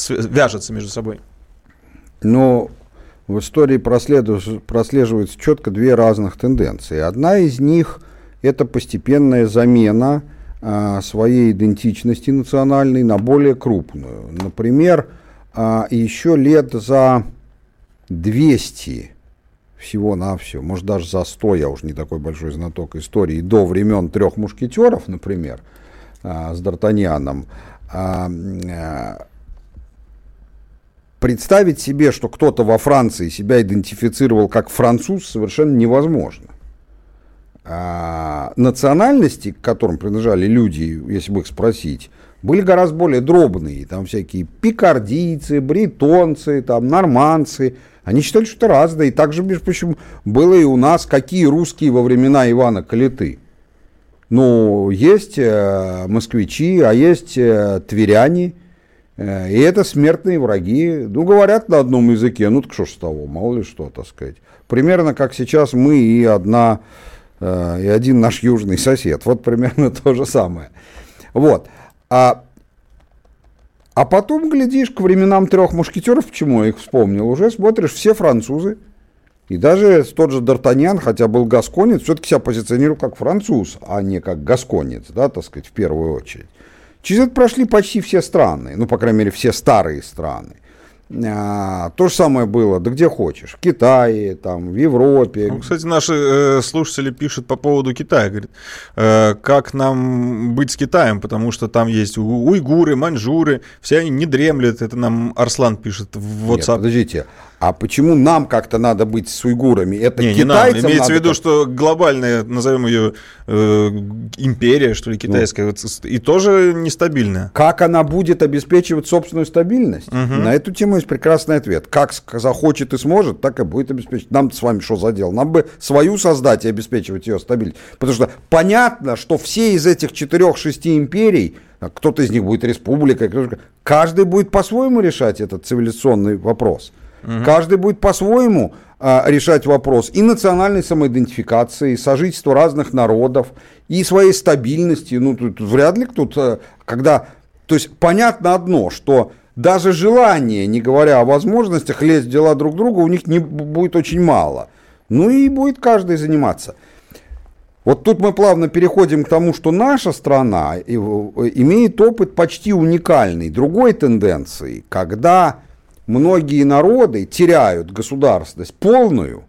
вяжется между собой? Ну, в истории прослеживаются четко две разных тенденции. Одна из них – это постепенная замена – а, своей идентичности национальной на более крупную. Например, а, еще лет за 200 всего-навсего, может даже за 100, я уже не такой большой знаток истории, до времен трех мушкетеров, например, а, с Д'Артаньяном, представить себе, что кто-то во Франции себя идентифицировал как француз, совершенно невозможно. А, национальности, к которым принадлежали люди, если бы их спросить, были гораздо более дробные. Там всякие пикардийцы, бретонцы, там, норманцы. Они считали, что это разное. И также, между прочим, было и у нас, какие русские во времена Ивана Калиты. Ну, есть э, москвичи, а есть э, тверяне. Э, и это смертные враги. Ну, говорят на одном языке. Ну, так что ж с того, мало ли что, так сказать. Примерно как сейчас мы и одна Э, и один наш южный сосед. Вот примерно то же самое. Вот. А, а потом, глядишь, к временам трех мушкетеров, почему я их вспомнил, уже смотришь, все французы. И даже тот же Д'Артаньян, хотя был гасконец, все-таки себя позиционировал как француз, а не как гасконец, да, так сказать, в первую очередь. Через это прошли почти все страны, ну, по крайней мере, все старые страны. А, то же самое было, да где хочешь, в Китае, там, в Европе. Ну, кстати, наши э, слушатели пишут по поводу Китая, говорят, э, как нам быть с Китаем, потому что там есть уйгуры, маньчжуры, все они не дремлют, это нам Арслан пишет в WhatsApp. Нет, подождите, а почему нам как-то надо быть с уйгурами? Это не, китайцам не нам. Имеется в виду, как... что глобальная, назовем ее э, империя, что ли, китайская, ну. вот, и тоже нестабильная. Как она будет обеспечивать собственную стабильность? Угу. На эту тему есть прекрасный ответ. Как захочет и сможет, так и будет обеспечивать. Нам с вами что за дело? Нам бы свою создать и обеспечивать ее стабильность. Потому что понятно, что все из этих четырех-шести империй кто-то из них будет республикой, каждый будет по-своему решать этот цивилизационный вопрос. Угу. Каждый будет по-своему а, решать вопрос и национальной самоидентификации, и сожительства разных народов, и своей стабильности. Ну, тут вряд ли кто-то, когда... То есть понятно одно, что даже желание, не говоря о возможностях, лезть в дела друг друга, у них не будет очень мало. Ну и будет каждый заниматься. Вот тут мы плавно переходим к тому, что наша страна имеет опыт почти уникальный, другой тенденции, когда многие народы теряют государственность полную,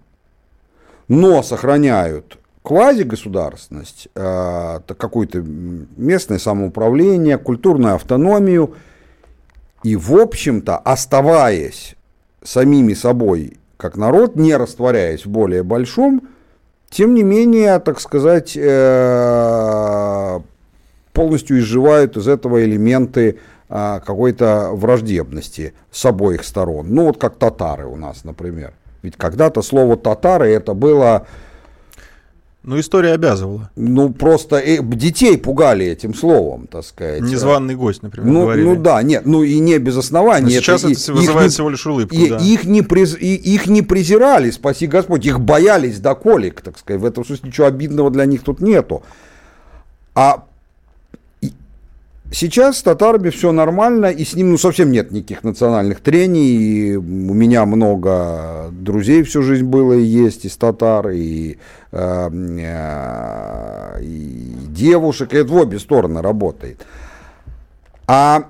но сохраняют квазигосударственность, э, какое-то местное самоуправление, культурную автономию, и, в общем-то, оставаясь самими собой как народ, не растворяясь в более большом, тем не менее, так сказать, э, полностью изживают из этого элементы какой-то враждебности с обоих сторон. Ну, вот как татары у нас, например. Ведь когда-то слово татары это было ну, история обязывала. Ну, просто э, детей пугали этим словом, так сказать. Незваный гость, например, ну, говорили. Ну, да, нет, ну и не без основания. Но сейчас это, это вызывает их, всего лишь улыбку, и, да. их, не приз, и, их не презирали, спаси Господь, их боялись до колик, так сказать. В этом смысле ничего обидного для них тут нету. А Сейчас с татарами все нормально, и с ним ну, совсем нет никаких национальных трений. И у меня много друзей всю жизнь было и есть из татар, и, э, э, и девушек, и это в обе стороны работает. А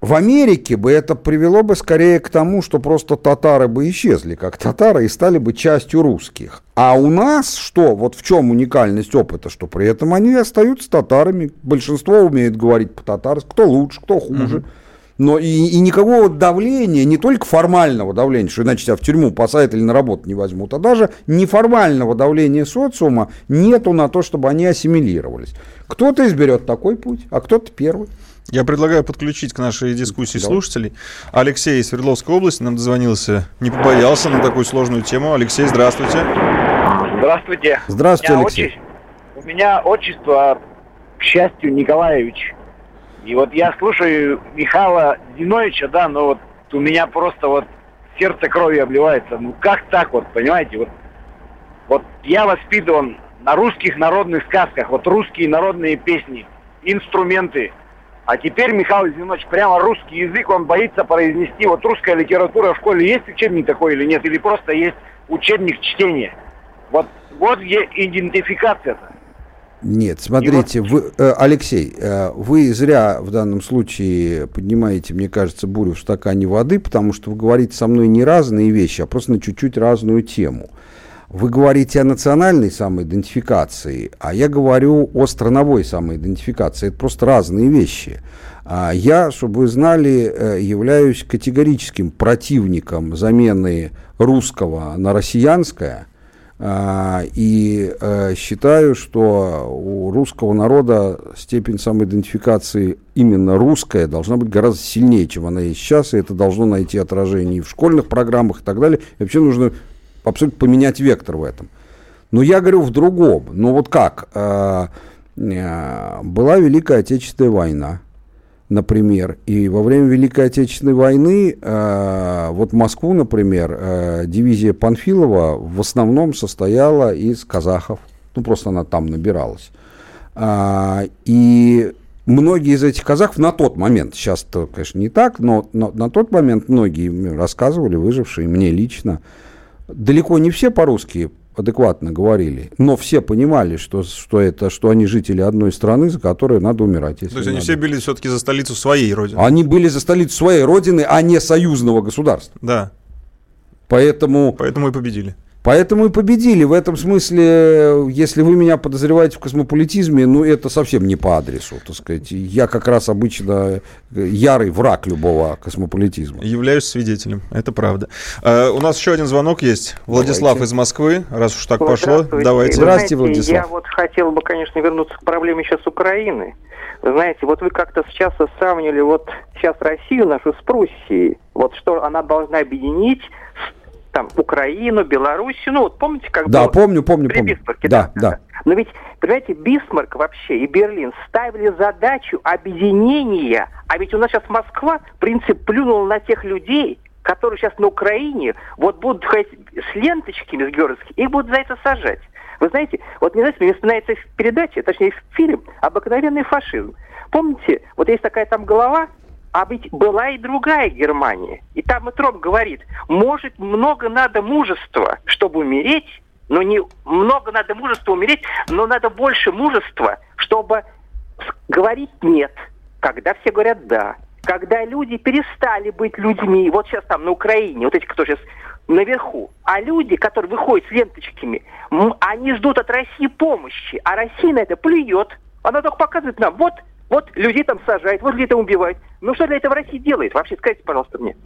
в Америке бы это привело бы скорее к тому, что просто татары бы исчезли как татары и стали бы частью русских. А у нас что? Вот в чем уникальность опыта, что при этом они остаются татарами. Большинство умеет говорить по-татарски, кто лучше, кто хуже. Угу. Но и, и никакого давления, не только формального давления, что иначе тебя в тюрьму посадят или на работу не возьмут, а даже неформального давления социума нету на то, чтобы они ассимилировались. Кто-то изберет такой путь, а кто-то первый. Я предлагаю подключить к нашей дискуссии Давай. слушателей. Алексей из Свердловской области нам дозвонился, не побоялся на такую сложную тему. Алексей, здравствуйте. Здравствуйте. Здравствуйте, у Алексей. Отче... У меня отчество, к счастью, Николаевич. И вот я слушаю Михаила Зиновича, да, но вот у меня просто вот сердце кровью обливается. Ну как так вот, понимаете? Вот, вот я воспитыван на русских народных сказках, вот русские народные песни, инструменты – а теперь Михаил Зинович прямо русский язык, он боится произнести. Вот русская литература в школе есть учебник такой или нет? Или просто есть учебник чтения? Вот, вот идентификация-то. Нет, смотрите, вот... вы, э, Алексей, э, вы зря в данном случае поднимаете, мне кажется, бурю в стакане воды, потому что вы говорите со мной не разные вещи, а просто на чуть-чуть разную тему. Вы говорите о национальной самоидентификации, а я говорю о страновой самоидентификации. Это просто разные вещи. А я, чтобы вы знали, э, являюсь категорическим противником замены русского на россиянское. А, и э, считаю, что у русского народа степень самоидентификации именно русская должна быть гораздо сильнее, чем она есть сейчас, и это должно найти отражение и в школьных программах и так далее. И вообще нужно абсолютно поменять вектор в этом. Но я говорю в другом. Ну вот как? Э, э, была Великая Отечественная война, например, и во время Великой Отечественной войны, э, вот Москву, например, дивизия Панфилова в основном состояла из казахов. Ну, просто она там набиралась. И многие из этих казахов на тот момент, сейчас, конечно, не так, но, но на тот момент многие рассказывали, выжившие, мне лично, далеко не все по-русски адекватно говорили, но все понимали, что, что это, что они жители одной страны, за которой надо умирать. То есть надо. они все были все-таки за столицу своей родины. Они были за столицу своей родины, а не союзного государства. Да. Поэтому... Поэтому и победили. Поэтому и победили. В этом смысле, если вы меня подозреваете в космополитизме, ну, это совсем не по адресу, так сказать. Я как раз обычно ярый враг любого космополитизма. Являюсь свидетелем, это правда. А, у нас еще один звонок есть. Владислав Давайте. из Москвы, раз уж так пошло. Давайте. Здравствуйте, Владислав. Я вот хотел бы, конечно, вернуться к проблеме сейчас Украины. Вы знаете, вот вы как-то сейчас сравнивали вот сейчас Россию нашу с Пруссией. Вот что она должна объединить там Украину, Белоруссию, ну вот помните, как да, было помню, помню, при помню. Бисмарке? Да, да, да. Но ведь, понимаете, Бисмарк вообще и Берлин ставили задачу объединения, а ведь у нас сейчас Москва, в принципе, плюнула на тех людей, которые сейчас на Украине вот будут ходить с ленточками с георгиевскими, их будут за это сажать. Вы знаете, вот не знаете, мне вспоминается передача, точнее фильм «Обыкновенный фашизм». Помните, вот есть такая там голова, а ведь была и другая Германия. И там и говорит, может, много надо мужества, чтобы умереть, но не много надо мужества умереть, но надо больше мужества, чтобы говорить нет, когда все говорят да. Когда люди перестали быть людьми, вот сейчас там на Украине, вот эти, кто сейчас наверху, а люди, которые выходят с ленточками, они ждут от России помощи, а Россия на это плюет. Она только показывает нам, вот вот людей там сажают, вот людей там убивают. Ну что для этого Россия делает? Вообще скажите, пожалуйста, мне.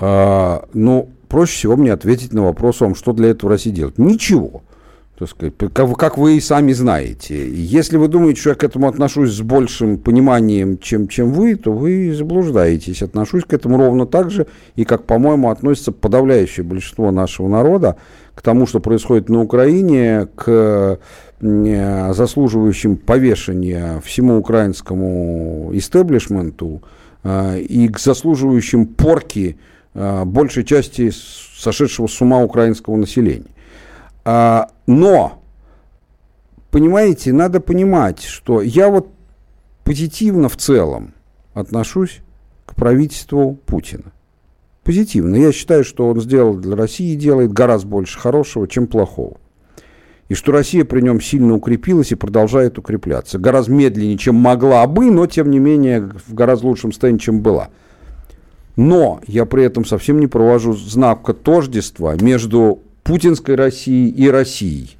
А, ну, проще всего мне ответить на вопрос вам, что для этого Россия делает. Ничего. сказать, как вы и сами знаете. Если вы думаете, что я к этому отношусь с большим пониманием, чем, чем вы, то вы заблуждаетесь. Отношусь к этому ровно так же, и как, по-моему, относится подавляющее большинство нашего народа к тому, что происходит на Украине, к заслуживающим повешения всему украинскому истеблишменту э, и к заслуживающим порки э, большей части сошедшего с ума украинского населения. А, но, понимаете, надо понимать, что я вот позитивно в целом отношусь к правительству Путина. Позитивно. Я считаю, что он сделал для России, делает гораздо больше хорошего, чем плохого. И что Россия при нем сильно укрепилась и продолжает укрепляться. Гораздо медленнее, чем могла бы, но тем не менее в гораздо лучшем состоянии, чем была. Но я при этом совсем не провожу знака тождества между путинской России и Россией.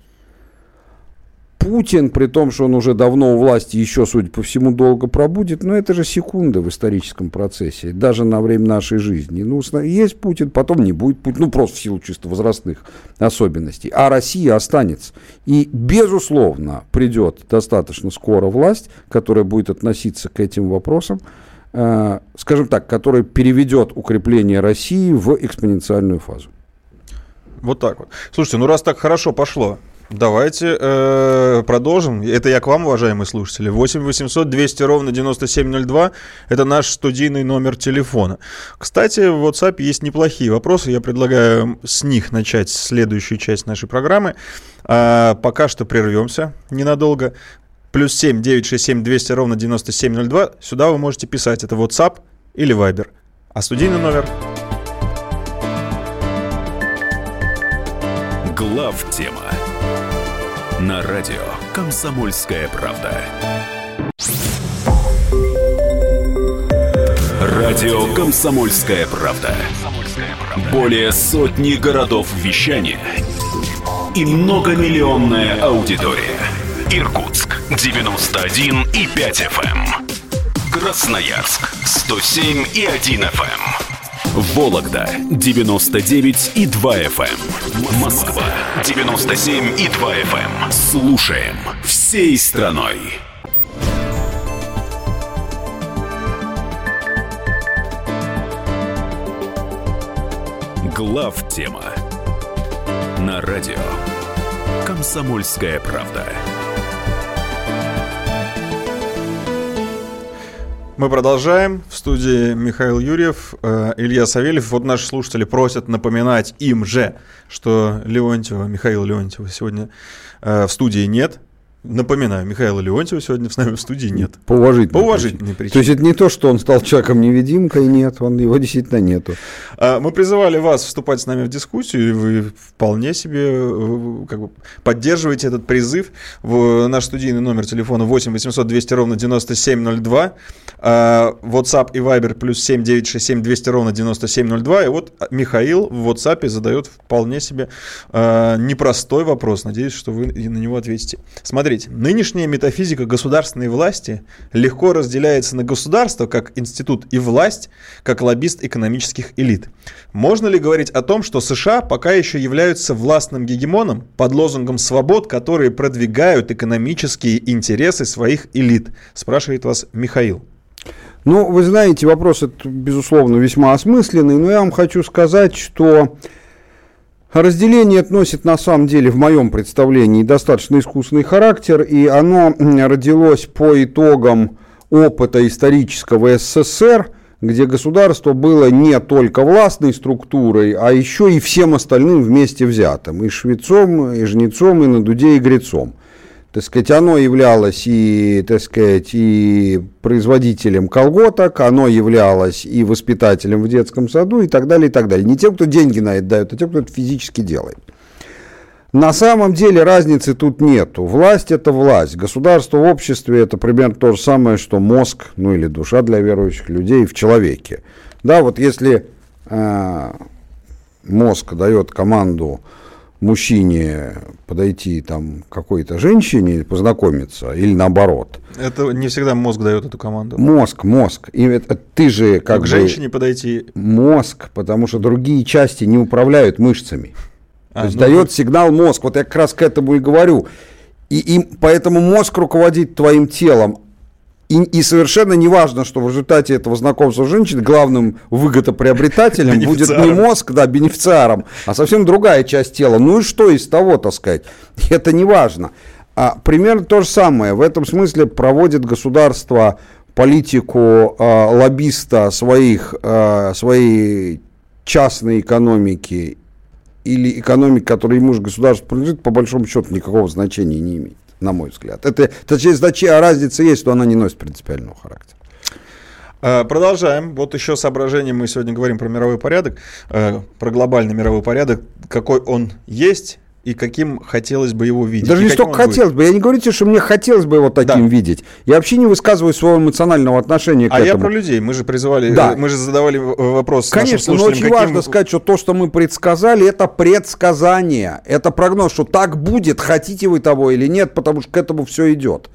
Путин, при том, что он уже давно у власти, еще, судя по всему, долго пробудет, но это же секунды в историческом процессе, даже на время нашей жизни. Ну, есть Путин, потом не будет Путин, ну, просто в силу чисто возрастных особенностей. А Россия останется. И, безусловно, придет достаточно скоро власть, которая будет относиться к этим вопросам, э, скажем так, которая переведет укрепление России в экспоненциальную фазу. Вот так вот. Слушайте, ну раз так хорошо пошло, Давайте э, продолжим. Это я к вам, уважаемые слушатели. 8 800 200 ровно 9702. Это наш студийный номер телефона. Кстати, в WhatsApp есть неплохие вопросы. Я предлагаю с них начать следующую часть нашей программы. А, пока что прервемся ненадолго. Плюс 7 967 200 ровно 9702. Сюда вы можете писать. Это WhatsApp или Viber. А студийный номер Глав тема на радио «Комсомольская правда». Радио «Комсомольская правда». Более сотни городов вещания и многомиллионная аудитория. Иркутск 91 и 5 FM. Эм. Красноярск 107 и 1 FM. Вологда 99 и 2 FM. Эм. Москва 97 и 2 FM. Эм. Слушаем всей страной. Глав тема на радио Комсомольская правда. Мы продолжаем. В студии Михаил Юрьев, э, Илья Савельев. Вот наши слушатели просят напоминать им же, что Леонтьева, Михаила Леонтьева сегодня э, в студии нет. Напоминаю, Михаила Леонтьева сегодня с нами в студии нет. По уважительной, По уважительной причине. То есть это не то, что он стал человеком-невидимкой, нет, он, его действительно нету. А, мы призывали вас вступать с нами в дискуссию, и вы вполне себе э, как бы, поддерживаете этот призыв. В наш студийный номер телефона 8 800 200 ровно 9702, а, WhatsApp и Viber плюс 7 967 200 ровно 9702. И вот Михаил в WhatsApp задает вполне себе а, непростой вопрос. Надеюсь, что вы на него ответите. Смотрите, Смотрите, нынешняя метафизика государственной власти легко разделяется на государство как институт и власть как лоббист экономических элит. Можно ли говорить о том, что США пока еще являются властным гегемоном под лозунгом свобод, которые продвигают экономические интересы своих элит? Спрашивает вас Михаил. Ну, вы знаете, вопрос это, безусловно, весьма осмысленный, но я вам хочу сказать, что Разделение относит на самом деле в моем представлении достаточно искусственный характер, и оно родилось по итогам опыта исторического СССР, где государство было не только властной структурой, а еще и всем остальным вместе взятым, и швецом, и жнецом, и на дуде, и грецом так сказать, оно являлось и, так сказать, и производителем колготок, оно являлось и воспитателем в детском саду и так далее, и так далее. Не тем, кто деньги на это дает, а тем, кто это физически делает. На самом деле разницы тут нету. Власть – это власть. Государство в обществе – это примерно то же самое, что мозг, ну или душа для верующих людей в человеке. Да, вот если э, мозг дает команду мужчине подойти там какой-то женщине познакомиться или наоборот. Это не всегда мозг дает эту команду. Мозг, мозг. И это, ты же как к бы... женщине подойти. Мозг, потому что другие части не управляют мышцами. А, То есть ну, дает ну... сигнал мозг. Вот я как раз к этому и говорю. И, и поэтому мозг руководит твоим телом. И, и совершенно не важно, что в результате этого знакомства с женщиной главным выгодоприобретателем будет не мозг, да, бенефициаром, а совсем другая часть тела. Ну и что из того, так сказать? Это не важно. А, примерно то же самое. В этом смысле проводит государство политику а, лоббиста своих, а, своей частной экономики или экономики, которая ему же государство принадлежит, по большому счету никакого значения не имеет на мой взгляд. Это, точнее, значит, разница есть, что она не носит принципиального характера. А, продолжаем. Вот еще соображение. Мы сегодня говорим про мировой порядок, э, про глобальный мировой порядок, какой он есть и каким хотелось бы его видеть. Даже не столько хотелось бы. Я не говорю тебе, что мне хотелось бы его таким да. видеть. Я вообще не высказываю своего эмоционального отношения к а этому. А я про людей. Мы же призывали, да. мы же задавали вопрос Конечно, но очень каким... важно сказать, что то, что мы предсказали, это предсказание. Это прогноз, что так будет, хотите вы того или нет, потому что к этому все идет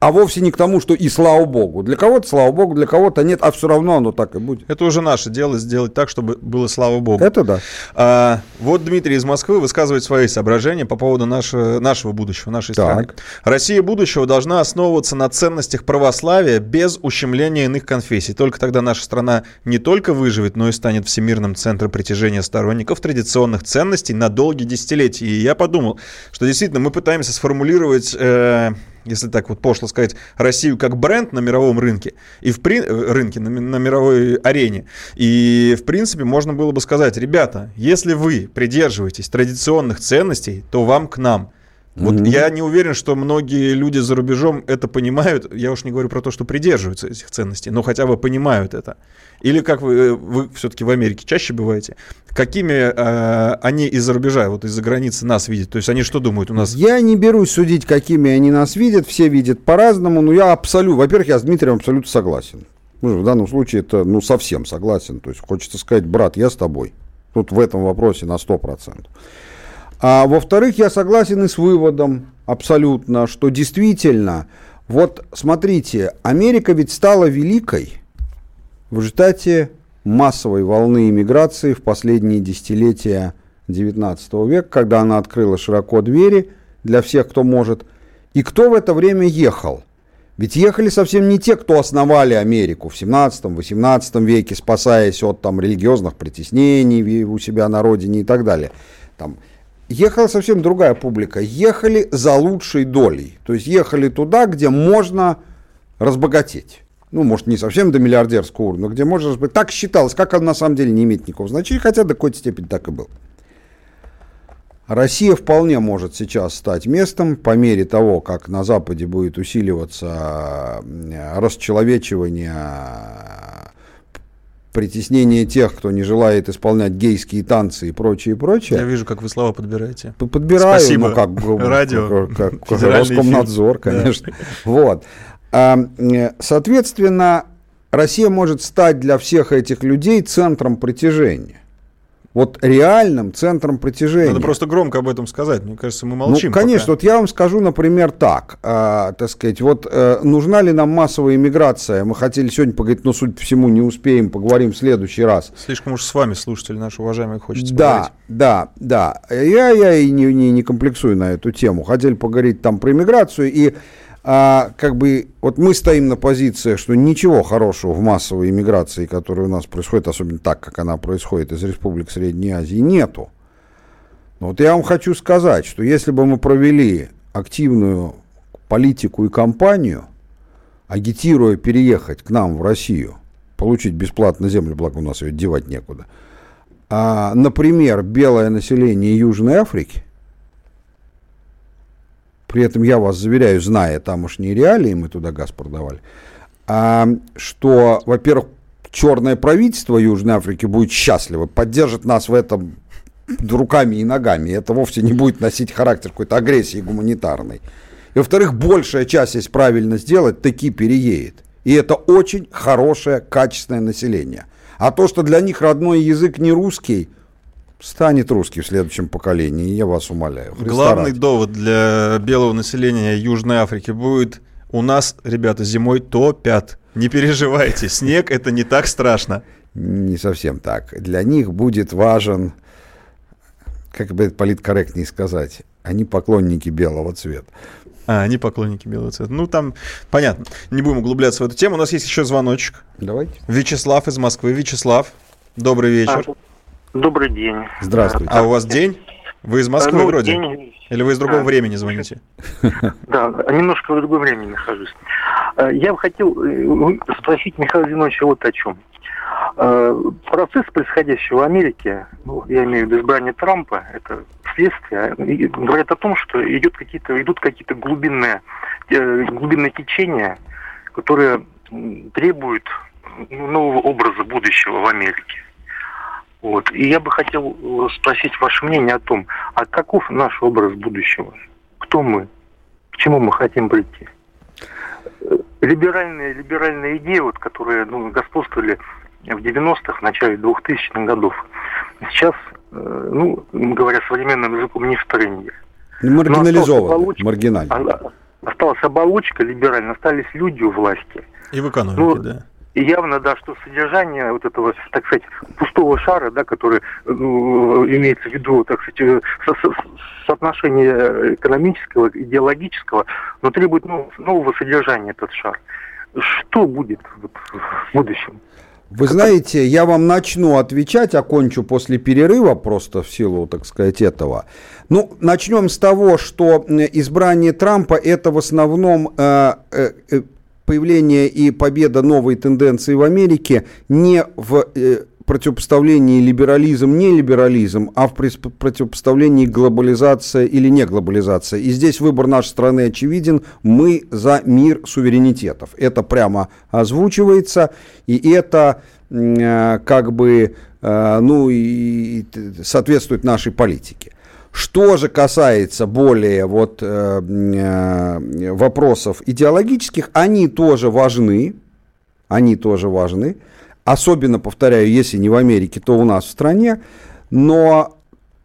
а вовсе не к тому, что и слава богу. Для кого-то слава богу, для кого-то нет, а все равно оно так и будет. Это уже наше дело сделать так, чтобы было слава богу. Это да. А, вот Дмитрий из Москвы высказывает свои соображения по поводу нашего, нашего будущего, нашей так. страны. Россия будущего должна основываться на ценностях православия без ущемления иных конфессий. Только тогда наша страна не только выживет, но и станет всемирным центром притяжения сторонников традиционных ценностей на долгие десятилетия. И я подумал, что действительно мы пытаемся сформулировать э, если так вот пошло сказать, Россию как бренд на мировом рынке и в при... Э, рынке, на, на мировой арене. И, в принципе, можно было бы сказать, ребята, если вы придерживаетесь традиционных ценностей, то вам к нам. Вот mm-hmm. я не уверен, что многие люди за рубежом это понимают. Я уж не говорю про то, что придерживаются этих ценностей, но хотя бы понимают это. Или как вы, э, вы все-таки в Америке чаще бываете, какими э, они из-за рубежа, вот из-за границы нас видят? То есть они что думают у нас? Я не берусь судить, какими они нас видят, все видят по-разному, но я абсолютно, во-первых, я с Дмитрием абсолютно согласен. Ну, в данном случае это, ну, совсем согласен. То есть хочется сказать, брат, я с тобой. Тут в этом вопросе на 100%. А во-вторых, я согласен и с выводом абсолютно, что действительно, вот смотрите, Америка ведь стала великой в результате массовой волны иммиграции в последние десятилетия XIX века, когда она открыла широко двери для всех, кто может. И кто в это время ехал? Ведь ехали совсем не те, кто основали Америку в 17-18 веке, спасаясь от там, религиозных притеснений у себя на родине и так далее. Там, ехала совсем другая публика. Ехали за лучшей долей. То есть ехали туда, где можно разбогатеть ну, может, не совсем до миллиардерского уровня, но где можно быть. Так считалось, как он на самом деле не имеет никакого значения, хотя до какой-то степени так и был. Россия вполне может сейчас стать местом по мере того, как на Западе будет усиливаться расчеловечивание, притеснение тех, кто не желает исполнять гейские танцы и прочее, прочее. Я вижу, как вы слова подбираете. Подбираю, Спасибо. ну как, Радио, как, как Роскомнадзор, конечно. Да. Вот. Соответственно, Россия может стать для всех этих людей центром притяжения. Вот реальным центром притяжения. Надо просто громко об этом сказать. Мне кажется, мы молчим. Ну, конечно, пока. вот я вам скажу, например, так, э, так сказать, вот э, нужна ли нам массовая иммиграция? Мы хотели сегодня поговорить, но, судя по всему, не успеем, поговорим в следующий раз. Слишком уж с вами, слушатели наши уважаемые, хочется да, поговорить. Да, да, да. Я, я и не, не, не комплексую на эту тему. Хотели поговорить там про иммиграцию и а, как бы вот мы стоим на позициях, что ничего хорошего в массовой иммиграции, которая у нас происходит, особенно так, как она происходит из республик Средней Азии, нету. Но вот я вам хочу сказать, что если бы мы провели активную политику и кампанию, агитируя переехать к нам в Россию, получить бесплатно землю, благо у нас ее девать некуда, а, например, белое население Южной Африки, при этом я вас заверяю, зная тамошние реалии, мы туда газ продавали, а, что, во-первых, черное правительство Южной Африки будет счастливо, поддержит нас в этом руками и ногами. Это вовсе не будет носить характер какой-то агрессии гуманитарной. И, во-вторых, большая часть, если правильно сделать, таки переедет. И это очень хорошее, качественное население. А то, что для них родной язык не русский – станет русский в следующем поколении, я вас умоляю. Христа Главный ради. довод для белого населения Южной Африки будет у нас, ребята, зимой топят. Не переживайте, снег это не так страшно. Не совсем так. Для них будет важен как бы это политкорректнее сказать, они поклонники белого цвета. А, они поклонники белого цвета. Ну, там, понятно. Не будем углубляться в эту тему. У нас есть еще звоночек. Давайте. Вячеслав из Москвы. Вячеслав, добрый вечер. А, добрый день. Здравствуйте. А у вас день? Вы из Москвы ну, вроде? День... Или вы из другого а, времени звоните? Да, немножко в другом времени нахожусь. Э, я бы хотел э, спросить Михаила Зиновича вот о чем. Э, процесс, происходящий в Америке, ну, я имею в виду избрание Трампа, это следствие, говорят о том, что идет какие-то, идут какие-то глубинные, глубинные течения, которые требуют ну, нового образа будущего в Америке. Вот. И я бы хотел спросить ваше мнение о том, а каков наш образ будущего? Кто мы? К чему мы хотим прийти? Либеральные, либеральные идеи, вот, которые ну, господствовали в 90-х, в начале 2000-х годов, сейчас, э, ну, говоря современным языком, не в тренде. Маргинализованы, маргинально. Осталась оболочка либеральная, остались люди у власти. И в экономике, ну, да. И явно, да, что содержание вот этого, так сказать, пустого шара, да, который ну, имеется в виду, так сказать, со со соотношение экономического, идеологического, но требует нового, нового содержания этот шар. Что будет вот, в будущем? Вы знаете, я вам начну отвечать, окончу после перерыва просто в силу, так сказать, этого. Ну, начнем с того, что избрание Трампа это в основном э, э, появление и победа новой тенденции в Америке не в э, противопоставлении либерализм, не либерализм, а в противопоставлении глобализация или не глобализация. И здесь выбор нашей страны очевиден. Мы за мир суверенитетов. Это прямо озвучивается, и это э, как бы э, ну, и соответствует нашей политике. Что же касается более вот, э, э, вопросов идеологических, они тоже важны, они тоже важны, особенно, повторяю, если не в Америке, то у нас в стране, но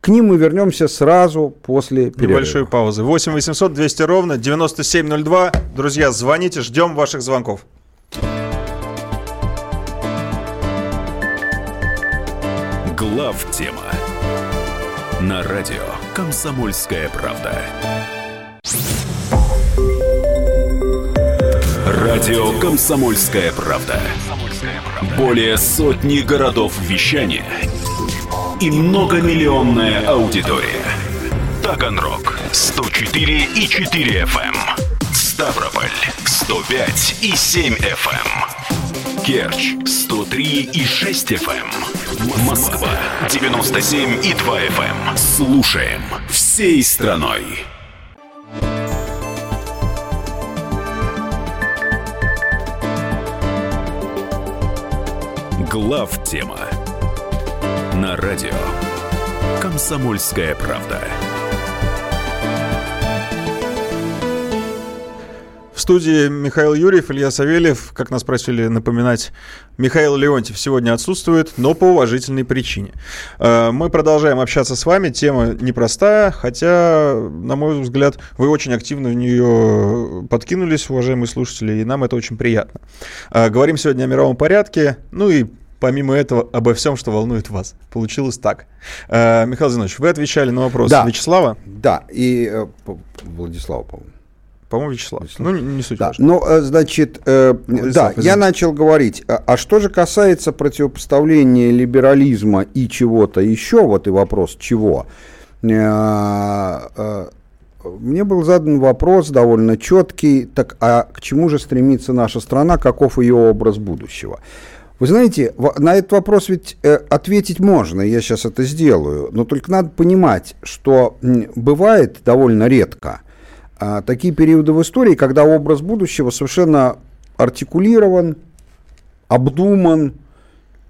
к ним мы вернемся сразу после перерыва. Небольшой паузы. 8 800 200 ровно 9702. Друзья, звоните, ждем ваших звонков. Глав тема на радио «Комсомольская правда». Радио «Комсомольская правда». Более сотни городов вещания и многомиллионная аудитория. Таганрог 104 и 4 FM. Эм. Ставрополь 105 и 7 FM. Керчь 103 и 6 FM. Москва 97 и 2 FM. Эм. Слушаем всей страной. Глав тема на радио Комсомольская правда. Студии Михаил Юрьев, Илья Савельев. Как нас просили напоминать, Михаил Леонтьев сегодня отсутствует, но по уважительной причине. Э, мы продолжаем общаться с вами. Тема непростая, хотя, на мой взгляд, вы очень активно в нее подкинулись, уважаемые слушатели, и нам это очень приятно. Э, говорим сегодня о мировом порядке, ну и помимо этого, обо всем, что волнует вас. Получилось так. Э, Михаил Зинович, вы отвечали на вопрос да. Вячеслава? Да, и Владислава, по-моему. По-моему, Вячеслав. Вячеслав. Ну, не, не суть да. Ну, э, значит, э, да, извините. я начал говорить. А, а что же касается противопоставления либерализма и чего-то еще, вот и вопрос чего, э, э, мне был задан вопрос довольно четкий, так а к чему же стремится наша страна, каков ее образ будущего? Вы знаете, на этот вопрос ведь э, ответить можно, я сейчас это сделаю, но только надо понимать, что бывает довольно редко, а, такие периоды в истории, когда образ будущего совершенно артикулирован, обдуман,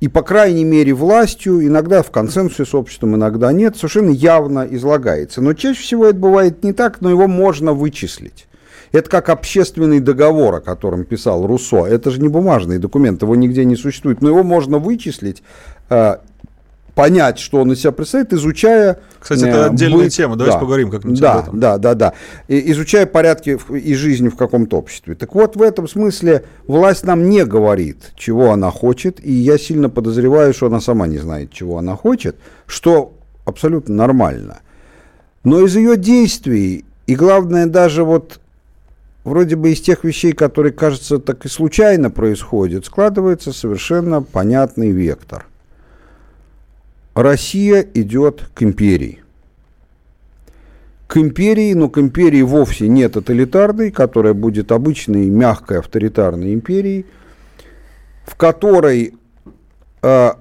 и, по крайней мере, властью, иногда в консенсусе с обществом, иногда нет, совершенно явно излагается. Но чаще всего это бывает не так, но его можно вычислить. Это как общественный договор, о котором писал Руссо. Это же не бумажный документ, его нигде не существует, но его можно вычислить а, понять, что он из себя представляет, изучая... Кстати, это э, отдельная быть, тема, давайте да, поговорим как-нибудь да, об этом. Да, да, да. И, изучая порядки и жизни в каком-то обществе. Так вот, в этом смысле власть нам не говорит, чего она хочет, и я сильно подозреваю, что она сама не знает, чего она хочет, что абсолютно нормально. Но из ее действий, и главное даже вот вроде бы из тех вещей, которые, кажется, так и случайно происходят, складывается совершенно понятный вектор. Россия идет к империи. К империи, но к империи вовсе не тоталитарной, которая будет обычной мягкой авторитарной империей, в которой э,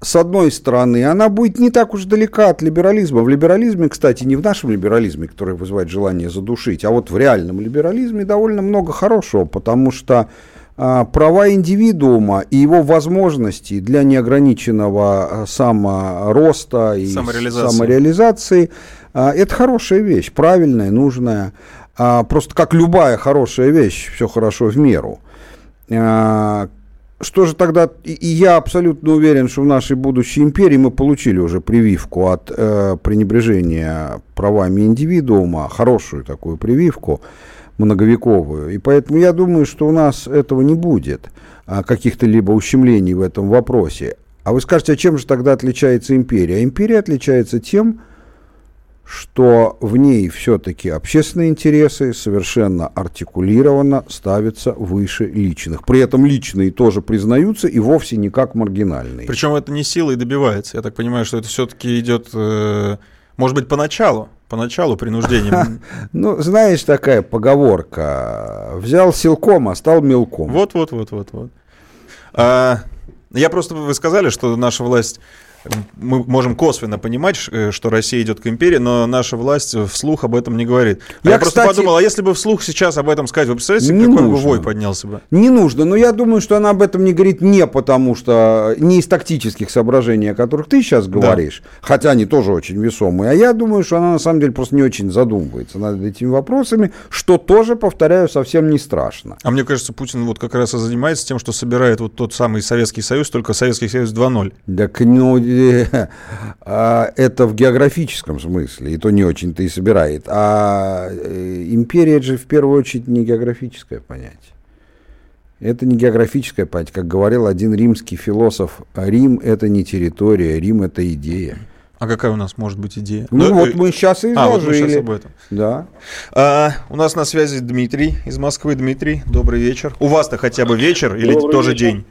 с одной стороны, она будет не так уж далека от либерализма. В либерализме, кстати, не в нашем либерализме, который вызывает желание задушить, а вот в реальном либерализме довольно много хорошего, потому что права индивидуума и его возможности для неограниченного а, самороста и самореализации, самореализации а, это хорошая вещь, правильная, нужная. А, просто как любая хорошая вещь, все хорошо в меру. А, что же тогда, и я абсолютно уверен, что в нашей будущей империи мы получили уже прививку от э, пренебрежения правами индивидуума, хорошую такую прививку, многовековую. И поэтому я думаю, что у нас этого не будет, а, каких-то либо ущемлений в этом вопросе. А вы скажете, а чем же тогда отличается империя? Империя отличается тем, что в ней все-таки общественные интересы совершенно артикулированно ставятся выше личных. При этом личные тоже признаются и вовсе не как маргинальные. Причем это не силой добивается. Я так понимаю, что это все-таки идет, э, может быть, поначалу, поначалу принуждением. Ну, знаешь, такая поговорка. Взял силком, а стал мелком. Вот, вот, вот, вот, вот. А, я просто, вы сказали, что наша власть мы можем косвенно понимать, э, что Россия идет к империи, но наша власть вслух об этом не говорит. Я, я просто подумал, а если бы вслух сейчас об этом сказать, вы представляете, не какой нужно. бы вой поднялся бы? Не нужно, но я думаю, что она об этом не говорит не потому, что не из тактических соображений, о которых ты сейчас говоришь, да. хотя они тоже очень весомые, а я думаю, что она на самом деле просто не очень задумывается над этими вопросами, что тоже, повторяю, совсем не страшно. А мне кажется, Путин вот как раз и занимается тем, что собирает вот тот самый Советский Союз, только Советский Союз 2.0. Так, ну, а, это в географическом смысле, и то не очень-то и собирает. А э, империя же в первую очередь не географическое понятие. Это не географическое понятие. Как говорил один римский философ, Рим – это не территория, Рим – это идея. А какая у нас может быть идея? Ну, ну вот э, мы сейчас и изложили. А, вот мы сейчас об этом. Да. А, у нас на связи Дмитрий из Москвы. Дмитрий, добрый вечер. У вас-то хотя бы вечер или добрый тоже вечер. день?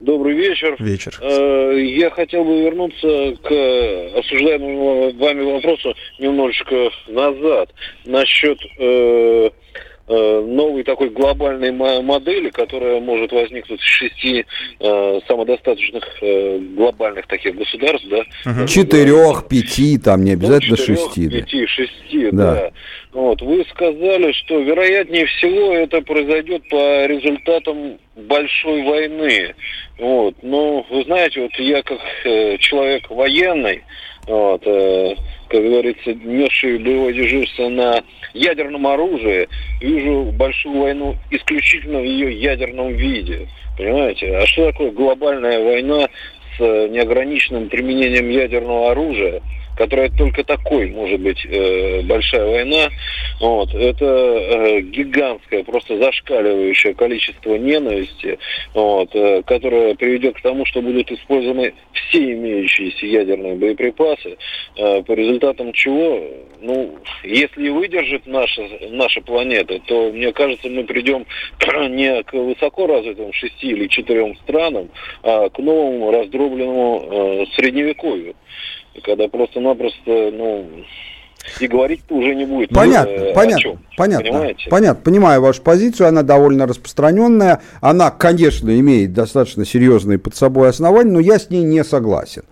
Добрый вечер. Вечер. Э, я хотел бы вернуться к осуждаемому вами вопросу немножечко назад насчет э, э, новой такой глобальной модели, которая может возникнуть из шести э, самодостаточных э, глобальных таких государств, да? Угу. Четырех, пяти, там не обязательно ну, четырех, шести. Пяти, шести, да. да. Вот, вы сказали, что вероятнее всего это произойдет по результатам большой войны. Вот. Но вы знаете, вот я как э, человек военный, вот, э, как говорится, несший боевое дежурство на ядерном оружии, вижу большую войну исключительно в ее ядерном виде. Понимаете? А что такое глобальная война с неограниченным применением ядерного оружия? Которая только такой может быть э, большая война, вот, это э, гигантское, просто зашкаливающее количество ненависти, вот, э, которое приведет к тому, что будут использованы все имеющиеся ядерные боеприпасы, э, по результатам чего, ну, если выдержит наша, наша планета, то, мне кажется, мы придем не к высоко развитым шести или четырем странам, а к новому раздробленному э, средневековью когда просто-напросто, ну, и говорить-то уже не будет. Понятно, э, понятно, чем, понятно, понимаете? понятно. Понимаю вашу позицию, она довольно распространенная. Она, конечно, имеет достаточно серьезные под собой основания, но я с ней не согласен.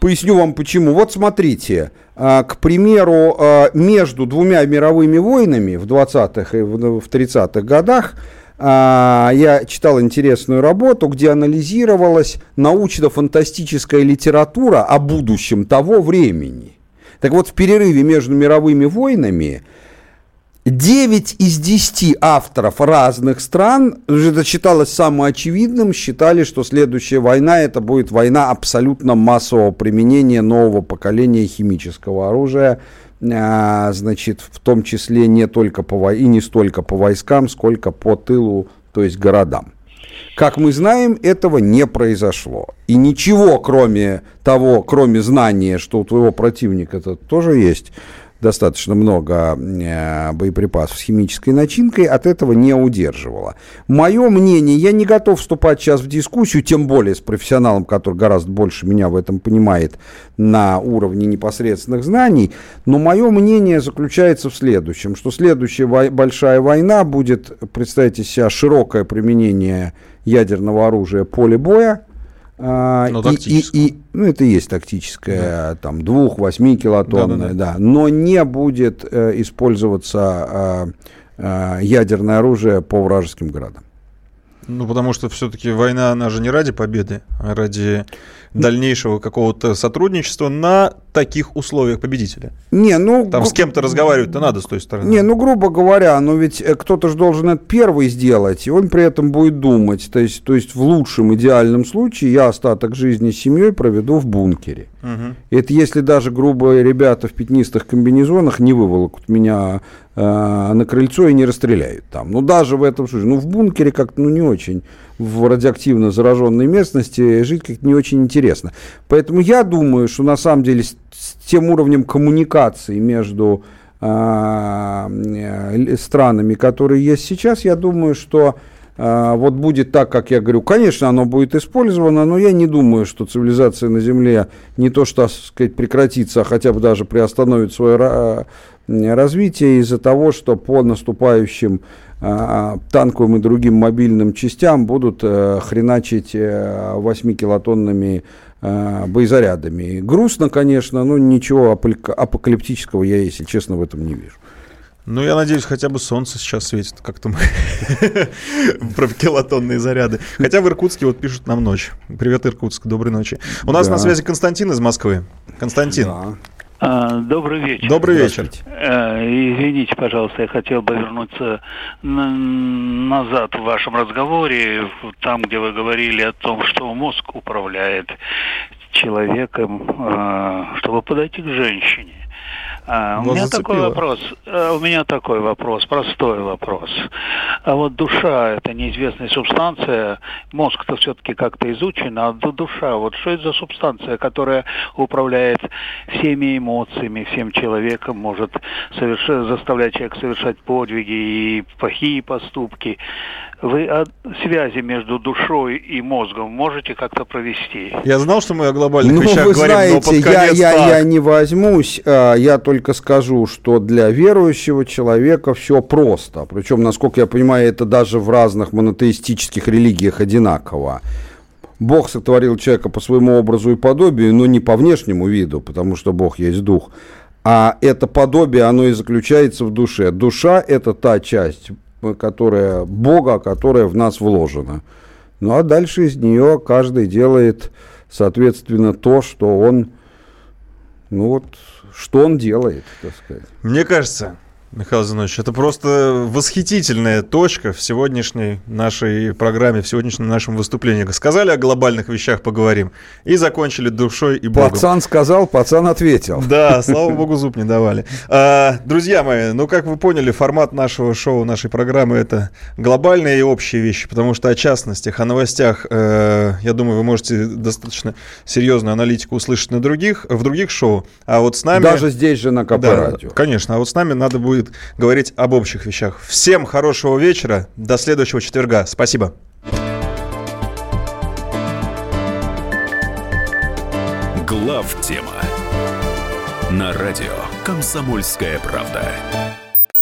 Поясню вам почему. Вот смотрите, а, к примеру, а, между двумя мировыми войнами в 20-х и в 30-х годах я читал интересную работу, где анализировалась научно-фантастическая литература о будущем того времени. Так вот, в перерыве между мировыми войнами 9 из 10 авторов разных стран, это считалось самым очевидным, считали, что следующая война это будет война абсолютно массового применения нового поколения химического оружия, а, значит, в том числе не только по, и не столько по войскам, сколько по тылу, то есть городам. Как мы знаем, этого не произошло. и ничего, кроме того, кроме знания, что у твоего противника это тоже есть достаточно много э, боеприпасов с химической начинкой, от этого не удерживало. Мое мнение, я не готов вступать сейчас в дискуссию, тем более с профессионалом, который гораздо больше меня в этом понимает на уровне непосредственных знаний, но мое мнение заключается в следующем, что следующая большая война будет, представьте себе, широкое применение ядерного оружия поле боя, а, но и, и, и, ну, это и есть тактическое, да. там, двух, восьми килотонное, да, да, да. да. Но не будет э, использоваться э, э, ядерное оружие по вражеским городам. Ну, потому что все-таки война, она же не ради победы, а ради дальнейшего какого-то сотрудничества на таких условиях победителя. Не, ну... Там с кем-то разговаривать-то надо с той стороны. Не, ну, грубо говоря, но ведь э, кто-то же должен это первый сделать, и он при этом будет думать. То есть, то есть в лучшем, идеальном случае я остаток жизни с семьей проведу в бункере. Угу. Это если даже грубые ребята в пятнистых комбинезонах не выволокут меня э, на крыльцо и не расстреляют там. Ну, даже в этом случае. Ну, в бункере как-то ну, не очень в радиоактивно зараженной местности жить как-то не очень интересно. Поэтому я думаю, что на самом деле с, тем уровнем коммуникации между а, э, странами, которые есть сейчас, я думаю, что э, вот будет так, как я говорю. Конечно, оно будет использовано, но я не думаю, что цивилизация на Земле не то что, так сказать, прекратится, а хотя бы даже приостановит свое развитие из-за того, что по наступающим а, танковым и другим мобильным частям будут э, хреначить 8-килотонными э, э, боезарядами. Грустно, конечно, но ничего апокалиптического я, если честно, в этом не вижу. Ну, я надеюсь, хотя бы солнце сейчас светит, как-то мы про килотонные заряды. Хотя в Иркутске вот пишут нам ночь. Привет, Иркутск, доброй ночи. У нас на связи Константин из Москвы. Константин. А, добрый вечер. Добрый вечер. Э, извините, пожалуйста, я хотел бы вернуться назад в вашем разговоре, там, где вы говорили о том, что мозг управляет человеком, э, чтобы подойти к женщине. А, у меня зацепило. такой вопрос. А, у меня такой вопрос, простой вопрос. А вот душа это неизвестная субстанция, мозг-то все-таки как-то изучен, а душа, вот что это за субстанция, которая управляет всеми эмоциями, всем человеком, может соверш... заставлять человека совершать подвиги и плохие поступки. Вы о связи между душой и мозгом можете как-то провести? Я знал, что мы о глобальных ну, вещах вы говорим, знаете, но под я, я, так. я не возьмусь, а, я только скажу, что для верующего человека все просто. Причем, насколько я понимаю, это даже в разных монотеистических религиях одинаково. Бог сотворил человека по своему образу и подобию, но не по внешнему виду, потому что Бог есть дух. А это подобие, оно и заключается в душе. Душа – это та часть которая Бога, которая в нас вложена. Ну а дальше из нее каждый делает, соответственно, то, что он, ну вот, что он делает, так сказать. Мне кажется, Михаил Зинович, это просто восхитительная точка в сегодняшней нашей программе, в сегодняшнем нашем выступлении. Сказали о глобальных вещах, поговорим, и закончили душой и Богом. Пацан сказал, пацан ответил. Да, слава богу, зуб не давали. А, друзья мои, ну, как вы поняли, формат нашего шоу, нашей программы – это глобальные и общие вещи, потому что о частностях, о новостях, э, я думаю, вы можете достаточно серьезную аналитику услышать на других, в других шоу, а вот с нами… Даже здесь же на КП да, Конечно, а вот с нами надо будет будет говорить об общих вещах. Всем хорошего вечера. До следующего четверга. Спасибо. Глав тема на радио Комсомольская правда.